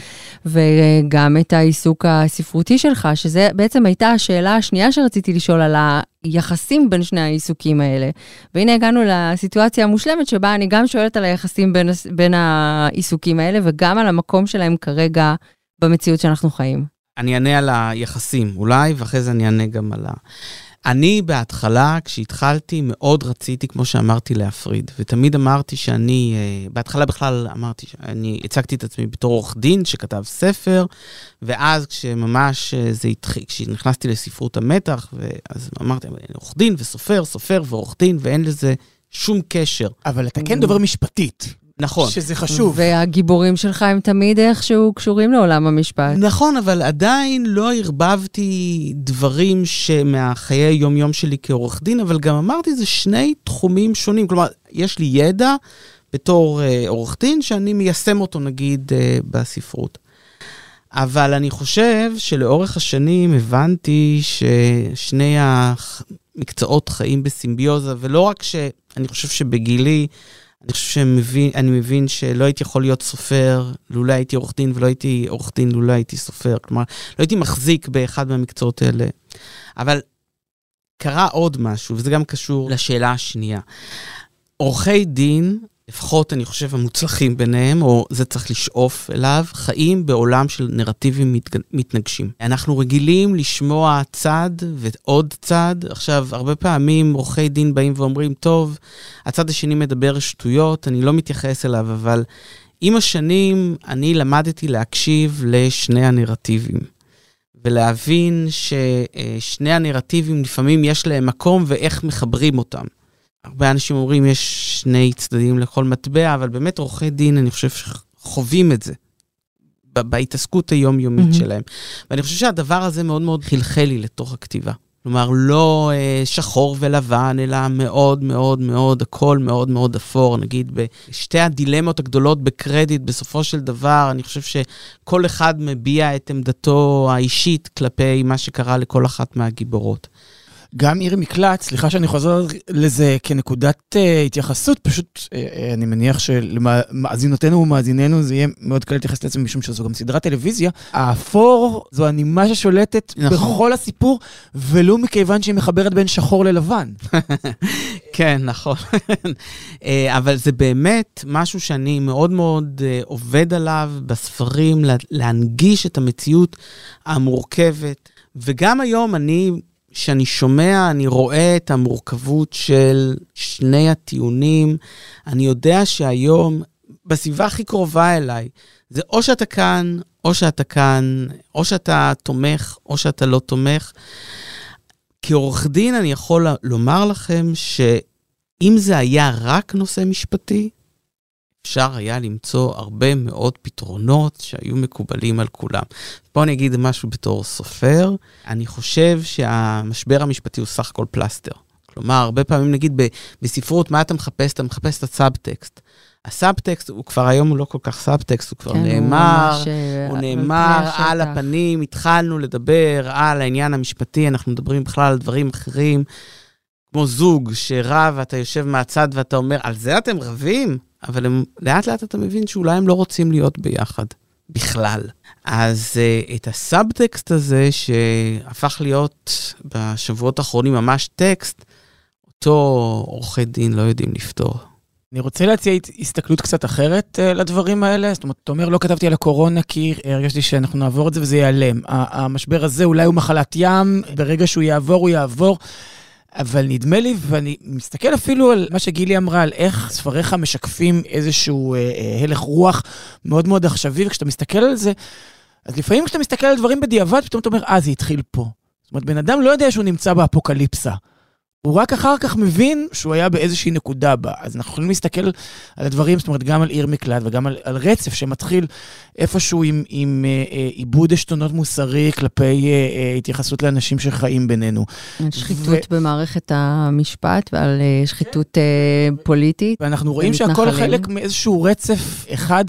וגם את העיסוק הספרותי שלך, שזה בעצם הייתה השאלה השנייה שרציתי לשאול על היחסים בין שני העיסוקים האלה. והנה הגענו לסיטואציה המושלמת שבה אני גם שואלת על היחסים בין, בין העיסוקים האלה וגם על המקום שלהם כרגע במציאות שאנחנו חיים. אני אענה על היחסים אולי, ואחרי זה אני אענה גם על ה... אני בהתחלה, כשהתחלתי, מאוד רציתי, כמו שאמרתי, להפריד. ותמיד אמרתי שאני, אה, בהתחלה בכלל אמרתי, אני הצגתי את עצמי בתור עורך דין שכתב ספר, ואז כשממש אה, זה התחיל, כשנכנסתי לספרות המתח, אז אמרתי, עורך דין וסופר, סופר ועורך דין, ואין לזה שום קשר. אבל אתה כן דובר משפטית, נכון. שזה חשוב. והגיבורים שלך הם תמיד איכשהו קשורים לעולם המשפט. נכון, אבל עדיין לא ערבבתי דברים שמהחיי היום-יום שלי כעורך דין, אבל גם אמרתי, זה שני תחומים שונים. כלומר, יש לי ידע בתור אה, עורך דין שאני מיישם אותו, נגיד, אה, בספרות. אבל אני חושב שלאורך השנים הבנתי ששני המקצועות חיים בסימביוזה, ולא רק שאני חושב שבגילי, אני חושב שאני מבין שלא הייתי יכול להיות סופר לולא הייתי עורך דין, ולא הייתי עורך דין לולא הייתי סופר. כלומר, לא הייתי מחזיק באחד מהמקצועות האלה. אבל קרה עוד משהו, וזה גם קשור לשאלה השנייה. עורכי דין, לפחות אני חושב המוצלחים ביניהם, או זה צריך לשאוף אליו, חיים בעולם של נרטיבים מתג... מתנגשים. אנחנו רגילים לשמוע צד ועוד צד. עכשיו, הרבה פעמים עורכי דין באים ואומרים, טוב, הצד השני מדבר שטויות, אני לא מתייחס אליו, אבל עם השנים אני למדתי להקשיב לשני הנרטיבים. ולהבין ששני הנרטיבים לפעמים יש להם מקום ואיך מחברים אותם. הרבה אנשים אומרים יש שני צדדים לכל מטבע, אבל באמת עורכי דין, אני חושב שחווים את זה. בהתעסקות היומיומית mm-hmm. שלהם. ואני חושב שהדבר הזה מאוד מאוד חלחל לי לתוך הכתיבה. כלומר, לא אה, שחור ולבן, אלא מאוד מאוד מאוד, הכל מאוד מאוד אפור. נגיד, בשתי הדילמות הגדולות בקרדיט, בסופו של דבר, אני חושב שכל אחד מביע את עמדתו האישית כלפי מה שקרה לכל אחת מהגיבורות. גם עיר מקלט, סליחה שאני חוזר לזה כנקודת uh, התייחסות, פשוט uh, uh, אני מניח שלמאזינותינו ומאזיננו זה יהיה מאוד קל להתייחס לעצמי, משום שזו גם סדרת טלוויזיה. האפור זו הנימה ששולטת נכון. בכל הסיפור, ולו מכיוון שהיא מחברת בין שחור ללבן. כן, נכון. אבל זה באמת משהו שאני מאוד מאוד עובד עליו בספרים, להנגיש את המציאות המורכבת. וגם היום אני... כשאני שומע, אני רואה את המורכבות של שני הטיעונים. אני יודע שהיום, בסביבה הכי קרובה אליי, זה או שאתה כאן, או שאתה כאן, או שאתה תומך, או שאתה לא תומך. כעורך דין אני יכול לומר לכם שאם זה היה רק נושא משפטי, אפשר היה למצוא הרבה מאוד פתרונות שהיו מקובלים על כולם. פה אני אגיד משהו בתור סופר, אני חושב שהמשבר המשפטי הוא סך הכל פלסטר. כלומר, הרבה פעמים נגיד בספרות, מה אתה מחפש? אתה מחפש את הסאבטקסט. הסאבטקסט, הוא כבר היום הוא לא כל כך סאבטקסט, הוא כבר כן, הוא נאמר, ממש, אה, הוא פני נאמר השטח. על הפנים, התחלנו לדבר על העניין המשפטי, אנחנו מדברים בכלל על דברים אחרים, כמו זוג שרב ואתה יושב מהצד ואתה אומר, על זה אתם רבים? אבל הם, לאט לאט אתה מבין שאולי הם לא רוצים להיות ביחד, בכלל. אז uh, את הסאבטקסט הזה, שהפך להיות בשבועות האחרונים ממש טקסט, אותו עורכי דין לא יודעים לפתור. אני רוצה להציע הסתכלות קצת אחרת uh, לדברים האלה. זאת אומרת, אתה אומר, לא כתבתי על הקורונה כי הרגשתי שאנחנו נעבור את זה וזה ייעלם. המשבר הזה אולי הוא מחלת ים, ברגע שהוא יעבור, הוא יעבור. אבל נדמה לי, ואני מסתכל אפילו על מה שגילי אמרה, על איך ספריך משקפים איזשהו אה, אה, הלך רוח מאוד מאוד עכשווי, וכשאתה מסתכל על זה, אז לפעמים כשאתה מסתכל על דברים בדיעבד, פתאום אתה אומר, אה, זה התחיל פה. זאת אומרת, בן אדם לא יודע שהוא נמצא באפוקליפסה. הוא רק אחר כך מבין שהוא היה באיזושהי נקודה בה. אז אנחנו יכולים להסתכל על הדברים, זאת אומרת, גם על עיר מקלט וגם על, על רצף שמתחיל איפשהו עם, עם אה, אה, עיבוד עשתונות מוסרי כלפי אה, אה, התייחסות לאנשים שחיים בינינו. על שחיתות במערכת המשפט ועל אה, שחיתות אה, פוליטית. ואנחנו רואים שהכל. חלק מאיזשהו רצף אחד.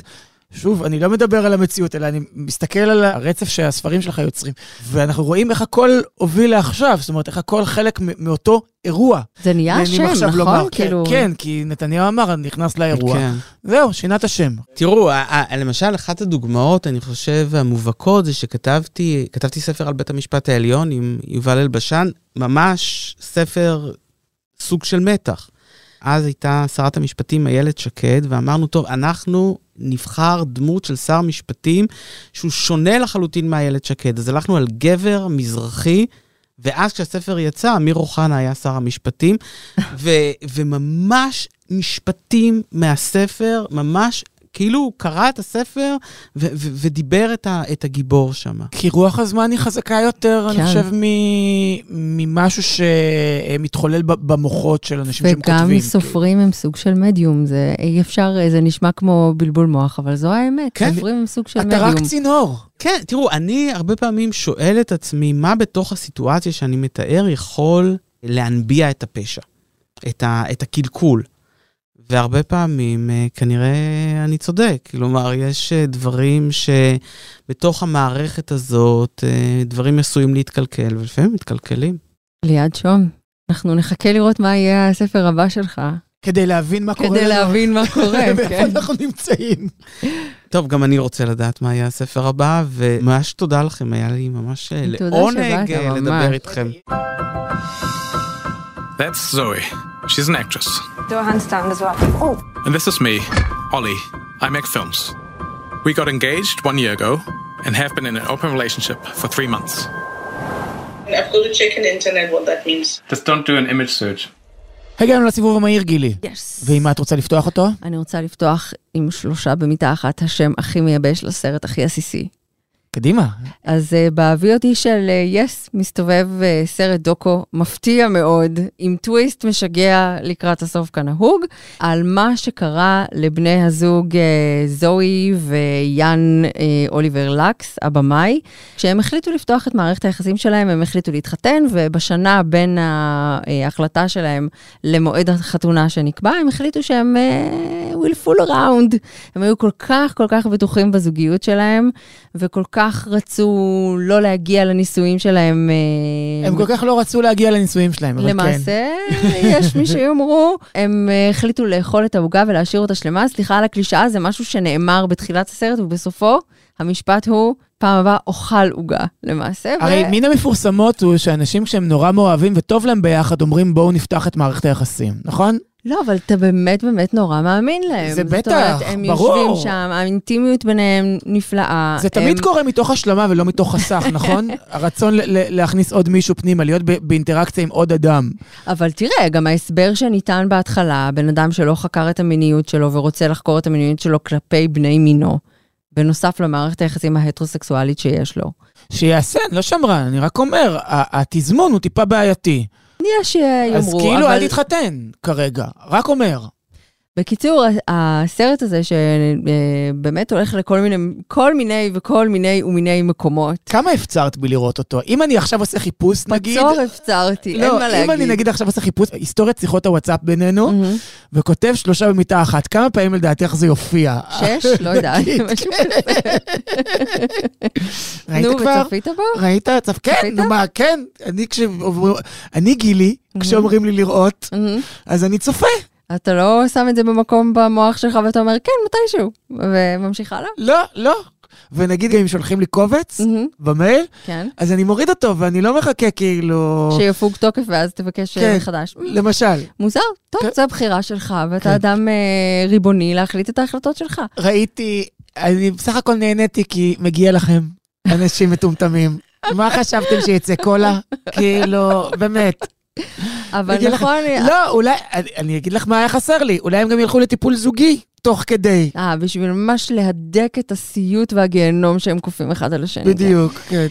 שוב, אני לא מדבר על המציאות, אלא אני מסתכל על הרצף שהספרים שלך יוצרים. ואנחנו רואים איך הכל הוביל לעכשיו, זאת אומרת, איך הכל חלק מאותו אירוע. זה נהיה השם, נכון? לומר. כאילו... כן, כן, כי נתניהו אמר, אני נכנס לאירוע. כן. זהו, שינה את השם. תראו, למשל, אחת הדוגמאות, אני חושב, המובהקות, זה שכתבתי כתבתי ספר על בית המשפט העליון עם יובל אלבשן, ממש ספר סוג של מתח. אז הייתה שרת המשפטים איילת שקד, ואמרנו, טוב, אנחנו נבחר דמות של שר משפטים שהוא שונה לחלוטין מאיילת שקד. אז הלכנו על גבר מזרחי, ואז כשהספר יצא, אמיר אוחנה היה שר המשפטים, ו- וממש משפטים מהספר, ממש כאילו הוא קרא את הספר ו- ו- ודיבר את, ה- את הגיבור שם. כי רוח הזמן היא חזקה יותר, כן. אני חושב, מ- ממשהו שמתחולל ב- במוחות של אנשים שהם כותבים. וגם סופרים הם סוג של מדיום, זה אי אפשר, זה נשמע כמו בלבול מוח, אבל זו האמת, כן. סופרים הם סוג של אתה מדיום. רק צינור. כן, תראו, אני הרבה פעמים שואל את עצמי, מה בתוך הסיטואציה שאני מתאר יכול להנביע את הפשע, את, ה- את הקלקול. והרבה פעמים אה, כנראה אני צודק. כלומר, יש אה, דברים שבתוך המערכת הזאת, אה, דברים עשויים להתקלקל, ולפעמים מתקלקלים. ליעד שום, אנחנו נחכה לראות מה יהיה הספר הבא שלך, כדי להבין מה קורה. כדי. להבין מה קורה, ואיפה כן. אנחנו נמצאים. טוב, גם אני רוצה לדעת מה יהיה הספר הבא, וממש תודה לכם, היה לי ממש לעונג. לדבר איתכם. That's Zoe. She's an actress. Do a handstand as well. Oh, And this is me, Ollie. I make films. We got engaged one year ago and have been in an open relationship for three months. I've got to check on internet what that means. Just don't do an image search. הגענו לסיבוב המהיר, גילי. יס. ועם מה את רוצה לפתוח אותו? אני רוצה לפתוח עם שלושה במיטה אחת, השם הכי מייבש לסרט הכי עסיסי. קדימה. אז uh, ב-VOD של יס uh, yes, מסתובב uh, סרט דוקו מפתיע מאוד, עם טוויסט משגע לקראת הסוף כנהוג, על מה שקרה לבני הזוג uh, זוהי ויאן uh, אוליבר לקס, הבמאי, כשהם החליטו לפתוח את מערכת היחסים שלהם, הם החליטו להתחתן, ובשנה בין ההחלטה שלהם למועד החתונה שנקבע, הם החליטו שהם uh, will full around. הם היו כל כך כל כך בטוחים בזוגיות שלהם, וכל כך רצו לא להגיע לנישואים שלהם. אה, הם כל כך לא רצו להגיע לנישואים שלהם, אבל כן. למעשה, יש מי שיאמרו, הם אה, החליטו לאכול את העוגה ולהשאיר אותה שלמה. סליחה על הקלישאה, זה משהו שנאמר בתחילת הסרט, ובסופו המשפט הוא, פעם הבאה אוכל עוגה, למעשה. ו- הרי מן המפורסמות הוא שאנשים כשהם נורא מאוהבים וטוב להם ביחד, אומרים בואו נפתח את מערכת היחסים, נכון? לא, אבל אתה באמת באמת נורא מאמין להם. זה זאת בטח, אומרת, הם ברור. יושבים שם, האינטימיות ביניהם נפלאה. זה תמיד הם... קורה מתוך השלמה ולא מתוך חסך, נכון? הרצון להכניס עוד מישהו פנימה, להיות ב- באינטראקציה עם עוד אדם. אבל תראה, גם ההסבר שניתן בהתחלה, בן אדם שלא חקר את המיניות שלו ורוצה לחקור את המיניות שלו כלפי בני מינו, בנוסף למערכת היחסים ההטרוסקסואלית שיש לו. שיעשה, אני לא שמרן, אני רק אומר, התזמון הוא טיפה בעייתי. יש שיאמרו, אז כאילו אבל... אל תתחתן כרגע, רק אומר. בקיצור, הסרט הזה שבאמת הולך לכל מיני, כל מיני וכל מיני ומיני מקומות. כמה הפצרת בי לראות אותו? אם אני עכשיו עושה חיפוש, נגיד... בצור הפצרתי, אין לא, מה להגיד. אם אני נגיד עכשיו עושה חיפוש, היסטוריית שיחות הוואטסאפ בינינו, מהמם. וכותב שלושה במיטה אחת, כמה פעמים לדעתך זה יופיע? שש? לא יודעת, כן. ראית נו, כבר? וצפית בו? ראית? צפ... כן? נו מה, כן. אני גילי, כשאומרים לי לראות, מהמם. אז אני צופה. אתה לא שם את זה במקום במוח שלך ואתה אומר, כן, מתישהו, וממשיך הלאה? לא, לא. ונגיד גם אם שולחים לי קובץ מהמם. במייל, כן. אז אני מוריד אותו ואני לא מחכה כאילו... שיפוג תוקף ואז תבקש כן. מחדש. למשל, מוזר, טוב, כן. זו הבחירה שלך, ואתה כן. אדם אה, ריבוני להחליט את ההחלטות שלך. ראיתי, אני בסך הכל נהניתי כי מגיע לכם, אנשים מטומטמים. מה חשבתם שיצא קולה? כאילו, באמת. אבל נכון, לא, אולי, אני, אגיד לך מה היה חסר לי, אולי הם גם ילכו לטיפול זוגי תוך כדי. אה, בשביל ממש להדק את הסיוט והגיהנום שהם כופים אחד על השני. בדיוק, כן.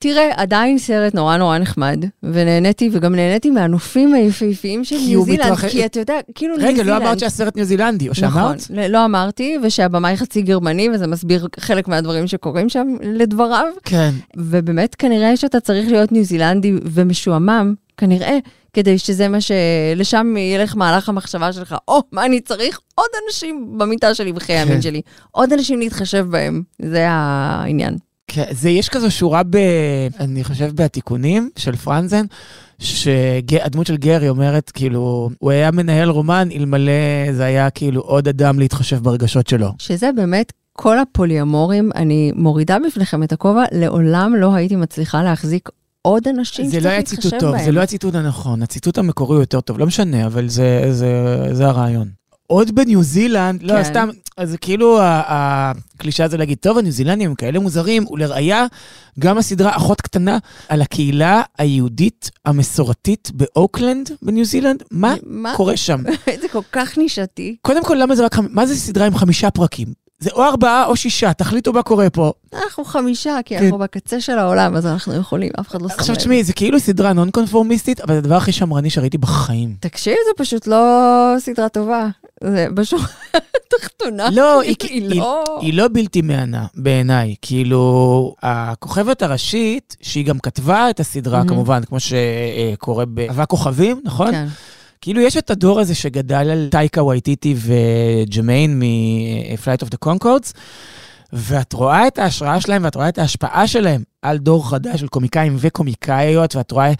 תראה, עדיין סרט נורא נורא נחמד, ונהניתי, וגם נהניתי מהנופים היפהפיים של ניו זילנד, מתרחש- כי אתה יודע, כאילו ניו רגע, זילנד... לא אמרת שהסרט ניו זילנדי, או נכון, שאמרת? ל- לא אמרתי, ושהבמאי חצי גרמני, וזה מסביר חלק מהדברים שקורים שם, לדבריו. כן. ובאמת, כנראה שאתה צריך להיות ניו זילנדי ומשועמם, כנראה, כדי שזה מה ש... לשם ילך מהלך המחשבה שלך. או, מה אני צריך? עוד אנשים במיטה שלי בחיי כן. המין שלי. עוד אנשים להתחשב בהם. זה העניין. כן, זה, יש כזו שורה ב... אני חושב בתיקונים של פרנזן, שהדמות של גרי אומרת, כאילו, הוא היה מנהל רומן אלמלא זה היה כאילו עוד אדם להתחשב ברגשות שלו. שזה באמת כל הפוליומורים, אני מורידה בפניכם את הכובע, לעולם לא הייתי מצליחה להחזיק עוד אנשים זה שצריך לא היה להתחשב ציטוט טוב, בהם. זה לא הציטוט הנכון, הציטוט המקורי הוא יותר טוב, לא משנה, אבל זה, זה, זה הרעיון. עוד בניו זילנד, לא, כן. סתם, אז זה כאילו הקלישה הזה להגיד, טוב, הניו זילנדים הם כאלה מוזרים, ולראיה, גם הסדרה אחות קטנה על הקהילה היהודית המסורתית באוקלנד בניו זילנד, מה מה? קורה שם? זה כל כך נישתי. קודם כל, למה זה רק, מה זה סדרה עם חמישה פרקים? זה או ארבעה או שישה, תחליטו מה קורה פה. אנחנו חמישה, כי כן. אנחנו בקצה של העולם, אז אנחנו יכולים, אף אחד לא שם לב. עכשיו תשמעי, זה כאילו סדרה נון קונפורמיסטית, אבל זה הדבר הכי שמרני שראיתי בחיים. תקשיב, זה פשוט לא סדרה טובה. זה בשורה התחתונה. לא, היא, היא היא, לא... היא לא בלתי מהנה בעיניי. כאילו, הכוכבת הראשית, שהיא גם כתבה את הסדרה, מהמם. כמובן, כמו שקורה באבק כוכבים, נכון? כן. כאילו, יש את הדור הזה שגדל על טייקה וייטיטי וג'מיין מ-Flight of the Concords, ואת רואה את ההשראה שלהם ואת רואה את ההשפעה שלהם על דור חדש של קומיקאים וקומיקאיות, ואת רואה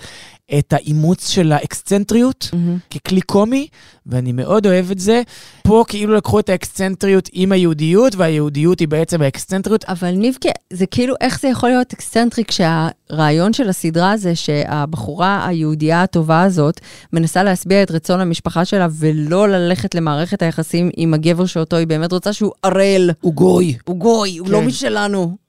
את האימוץ של האקסצנטריות. מהמם. ככלי קומי, ואני מאוד אוהב את זה. פה כאילו לקחו את האקסצנטריות עם היהודיות, והיהודיות היא בעצם האקסצנטריות. אבל ניבקה, זה כאילו, איך זה יכול להיות אקסצנטרי כשהרעיון של הסדרה זה שהבחורה היהודייה הטובה הזאת מנסה להשביע את רצון המשפחה שלה ולא ללכת למערכת היחסים עם הגבר שאותו היא באמת רוצה שהוא ערל. הוא גוי. הוא גוי, הוא כן. לא משלנו.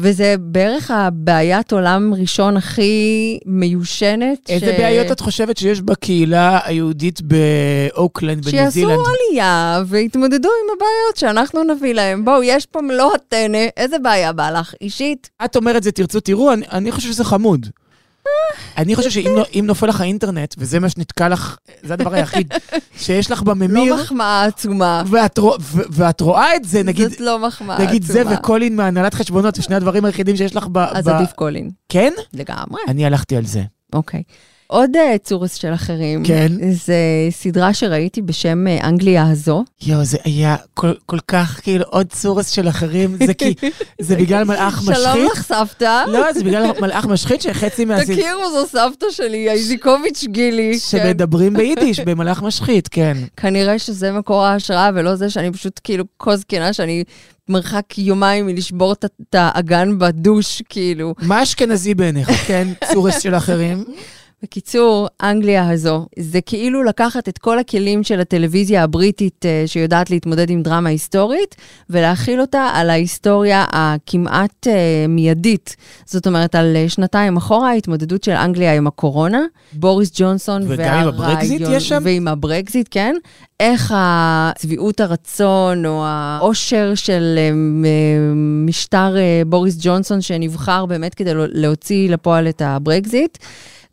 וזה בערך הבעיית עולם ראשון הכי מיושנת. איזה בעיות את חושבת שיש בקהילה היהודית באוקלנד, בניו שיעשו זילנד? עלייה ויתמודדו עם הבעיות שאנחנו נביא להם. בואו, יש פה מלוא הטנא, איזה בעיה בא לך? אישית? את אומרת זה תרצו תראו, אני, אני חושב שזה חמוד. אני חושב שאם לא- נופל לך האינטרנט, וזה מה שנתקע לך, זה הדבר היחיד שיש לך בממיר, לא מחמאה עצומה. ואת, רוא- ואת רואה את זה, נגיד, זאת לא מחמאה עצומה. נגיד זה וקולין מהנהלת חשבונות, זה שני הדברים היחידים שיש לך ב... אז ב- עדיף קולין. כן? לגמרי. אני הלכתי על זה. אוקיי. עוד uh, צורס של אחרים. כן. זה סדרה שראיתי בשם uh, אנגליה הזו. יואו, זה היה כל, כל כך כאילו עוד צורס של אחרים, זה כי, זה בגלל מלאך משחית. שלום לך, סבתא. לא, זה בגלל מלאך משחית שחצי מהסדרה, תכירו, זו סבתא שלי, איזיקוביץ' גילי. כן. שמדברים ביידיש, במלאך משחית, כן. כנראה שזה מקור ההשראה, ולא זה שאני פשוט כאילו כה זקנה, שאני מרחק יומיים מלשבור את האגן בדוש, כאילו. מה אשכנזי בעיניך, כן? צורס של אחרים. בקיצור, אנגליה הזו, זה כאילו לקחת את כל הכלים של הטלוויזיה הבריטית אה, שיודעת להתמודד עם דרמה היסטורית, ולהכיל אותה על ההיסטוריה הכמעט אה, מיידית. זאת אומרת, על אה, שנתיים אחורה, ההתמודדות של אנגליה עם הקורונה, בוריס ג'ונסון וגם עם הברקזיט יש שם? ועם הברקזיט, כן. איך שביעות הרצון או העושר של משטר בוריס ג'ונסון שנבחר באמת כדי להוציא לפועל את הברקזיט.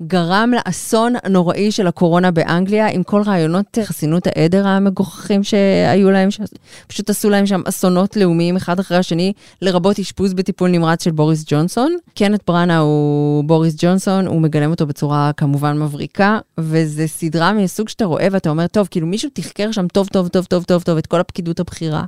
גרם לאסון הנוראי של הקורונה באנגליה, עם כל רעיונות חסינות העדר המגוחכים שהיו להם, שפשוט עשו להם שם אסונות לאומיים אחד אחרי השני, לרבות אשפוז בטיפול נמרץ של בוריס ג'ונסון. קנט בראנה הוא בוריס ג'ונסון, הוא מגלם אותו בצורה כמובן מבריקה, וזה סדרה מסוג שאתה רואה ואתה אומר, טוב, כאילו מישהו תחקר שם טוב, טוב, טוב, טוב, טוב, טוב, את כל הפקידות הבכירה,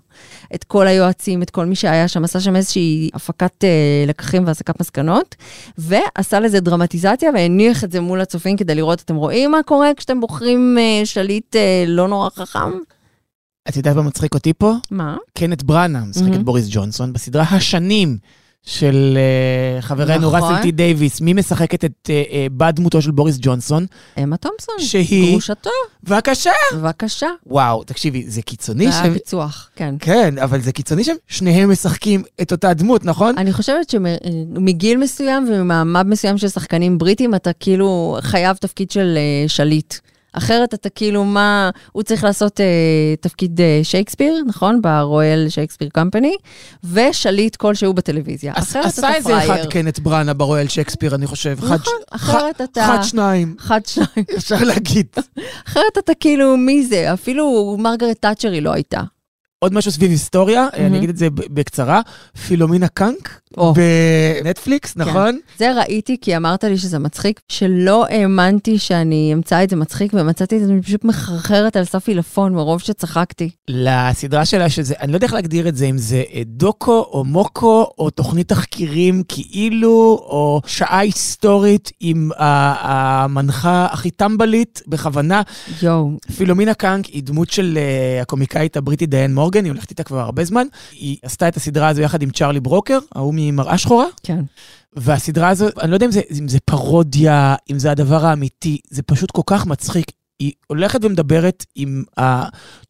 את כל היועצים, את כל מי שהיה שם, עשה שם איזושהי הפקת אה, לקחים והסקת מסקנות, ועשה לזה דרמטיזציה והניח את זה מול הצופים כדי לראות, אתם רואים מה קורה כשאתם בוחרים אה, שליט אה, לא נורא חכם? את יודעת מה מצחיק אותי פה? מה? קנט בראנה משחק את מהמם. בוריס ג'ונסון בסדרה השנים של אה, חברנו נכון. ראסל טי דייוויס. מי משחקת את אה, אה, בת דמותו של בוריס ג'ונסון? אמה תומפסון. שהיא- גרושתו, בבקשה. בבקשה. וואו, תקשיבי, זה קיצוני זה שהם... היה פיצוח, כן. כן, אבל זה קיצוני שהם שניהם משחקים את אותה דמות, נכון? אני חושבת שמגיל מסוים וממעמד מסוים של שחקנים בריטים, אתה כאילו חייב תפקיד של אה, שליט. אחרת אתה כאילו, מה, הוא צריך לעשות אה, תפקיד אה, שייקספיר, נכון? ברויאל שייקספיר קמפני, ושליט כלשהו בטלוויזיה. אחרת אתה עשה איזה אחד. קנט בראנה ברויאל שייקספיר, אני חושב. נכון, ש- אחרת ח- אתה- אחד, שניים, אחד, שניים. אפשר להגיד. אחרת אתה כאילו, מי זה? אפילו מרגרט תאצ'ר היא לא הייתה. עוד משהו סביב היסטוריה, מהמם. אני אגיד את זה בקצרה. פילומינה קאנק או. בנטפליקס, נכון? זה ראיתי כי אמרת לי שזה מצחיק, שלא האמנתי שאני אמצא את זה מצחיק, ומצאתי את זה פשוט מחרחרת על סף עילפון מרוב שצחקתי. לסדרה שלה, שזה, אני לא יודע איך להגדיר את זה, אם זה אה, דוקו או מוקו, או תוכנית תחקירים כאילו, או שעה היסטורית עם ה- המנחה הכי טמבלית, בכוונה. יואו, פילומינה קאנק היא דמות של הקומיקאית הבריטית דיין מורגן, היא הולכת איתה כבר הרבה זמן. היא עשתה את הסדרה הזו יחד עם צ'ארלי ברוקר, ההוא ממראה שחורה. כן. והסדרה הזו, אני לא יודע אם זה, אם זה פרודיה, אם זה הדבר האמיתי, זה פשוט כל כך מצחיק. היא הולכת ומדברת עם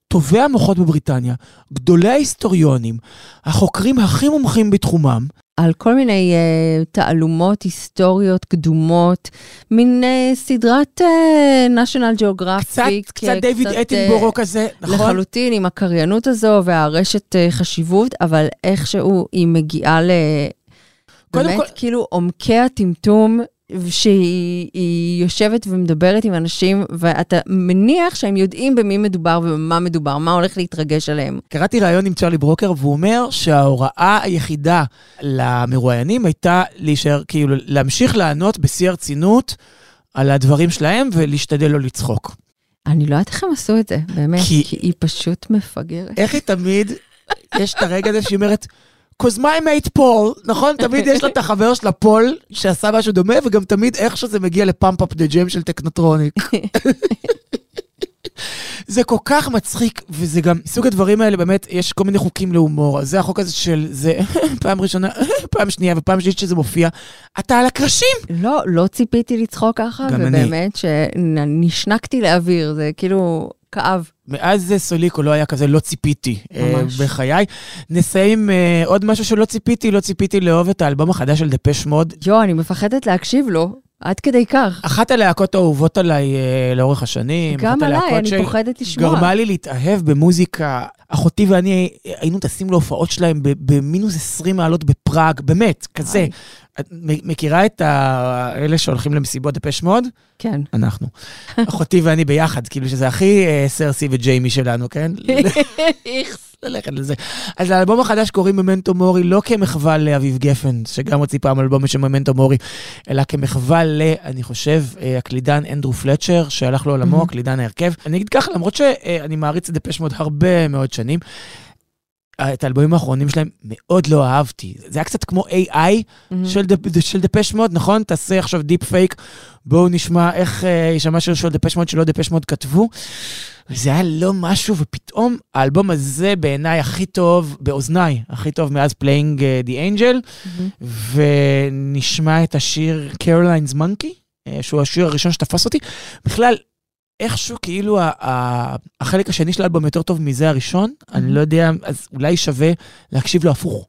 טובי המוחות בבריטניה, גדולי ההיסטוריונים, החוקרים הכי מומחים בתחומם, על כל מיני uh, תעלומות היסטוריות קדומות, מין uh, סדרת uh, national geographic. קצת, קצת אה, דיוויד קצת, אטינבורו אה, כזה, נכון? לחלוטין, עם הקריינות הזו והרשת uh, חשיבות, אבל איכשהו היא מגיעה ל... באמת, כל- כאילו עומקי הטמטום, שהיא היא יושבת ומדברת עם אנשים, ואתה מניח שהם יודעים במי מדובר ובמה מדובר, מה הולך להתרגש עליהם. קראתי ראיון עם צ'רלי ברוקר, והוא אומר שההוראה היחידה למרואיינים הייתה להישאר, כאילו, להמשיך לענות בשיא הרצינות על הדברים שלהם ולהשתדל לא לצחוק. אני לא יודעת איך הם עשו את זה, באמת, כי- כי היא פשוט מפגרת. איך היא תמיד, יש את הרגע הזה שהיא אומרת, cause my mate Paul, נכון? תמיד יש לה את החבר שלה פול, שעשה משהו דומה, וגם תמיד איך שזה מגיע ל Pump Up the Jam של Technotronic. זה כל כך מצחיק, וזה גם, סוג הדברים האלה, באמת, יש כל מיני חוקים להומור. אז זה החוק הזה של, זה פעם ראשונה, פעם שנייה ופעם שלישית שזה מופיע. אתה על הקרשים! לא, לא ציפיתי לצחוק ככה, גם אני. ובאמת שנשנקתי לאוויר, זה כאילו כאב. מאז אה, סוליקו לא היה כזה לא ציפיתי אה, ממש. בחיי. נסיים אה, עוד משהו שלא ציפיתי, לא ציפיתי לאהוב את האלבום החדש של דפש מוד. יואו, אני מפחדת להקשיב לו, עד כדי כך. אחת הלהקות האהובות עליי אה, לאורך השנים. גם עליי, אני פוחדת לשמוע. גרמה לי להתאהב במוזיקה. אחותי ואני היינו טסים להופעות שלהם במינוס 20 מעלות בפראג, באמת, כזה. את מכירה את ה- אלה שהולכים למסיבות דפש מוד? כן. אנחנו. אחותי ואני ביחד, כאילו שזה הכי אה, סרסי וג'יימי שלנו, כן? איכס. ללכת לזה. אז לאלבום החדש קוראים ממנטו מורי לא כמחווה לאביב גפן, שגם הוציא פעם אלבום בשם ממנטו מורי, אלא כמחווה ל, אני חושב, אה, הקלידן אנדרו פלצ'ר, שהלך לעולמו. הקלידן ההרכב. אני אגיד ככה, למרות שאני מעריץ את דפש מוד הרבה מאוד שנים, אה, את האלבומים האחרונים שלהם מאוד לא אהבתי. זה היה קצת כמו AI של, דפ, של דפש מוד, נכון? תעשה עכשיו deep fake, בואו נשמע איך אה, יישמע שיר של דפש מוד שלא דפש מוד כתבו. וזה היה לא משהו, ופתאום האלבום הזה בעיניי הכי טוב, באוזניי, הכי טוב מאז Playing the Angel, ונשמע את השיר Caroline's Monkey, אה, שהוא השיר הראשון שתפס אותי. בכלל, איכשהו כאילו החלק השני של האלבום יותר טוב מזה הראשון, אני לא יודע, אז אולי שווה להקשיב לו הפוך.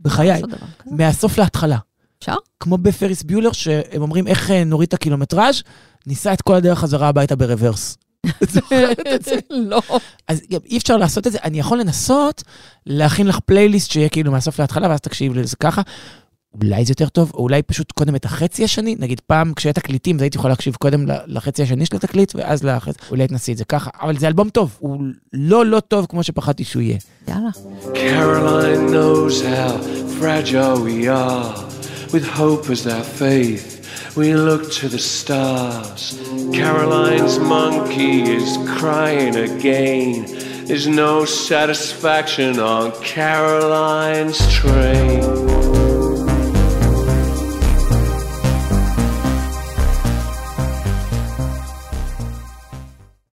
בחיי. מהסוף להתחלה. אפשר? כמו בפריס ביולר, שהם אומרים איך אה, נוריד את הקילומטראז', ניסע את כל הדרך חזרה הביתה ברוורס. את זוכרת את זה? לא. אז גם אי אפשר לעשות את זה, אני יכול לנסות להכין לך פלייליסט שיהיה כאילו מהסוף להתחלה, ואז תקשיב לזה ככה. אולי זה יותר טוב, או אולי פשוט קודם את החצי השני, נגיד פעם כשהיה תקליטים, אז הייתי יכול להקשיב קודם ל- לחצי השני של התקליט, ואז לחצי, אולי תנסי את זה ככה, אבל זה אלבום טוב, הוא לא לא טוב כמו שפחדתי שהוא יהיה. יאללה. Caroline knows how fragile we are. With hope as our faith, we look to the stars. Caroline's monkey is crying again. There's no satisfaction on Caroline's train.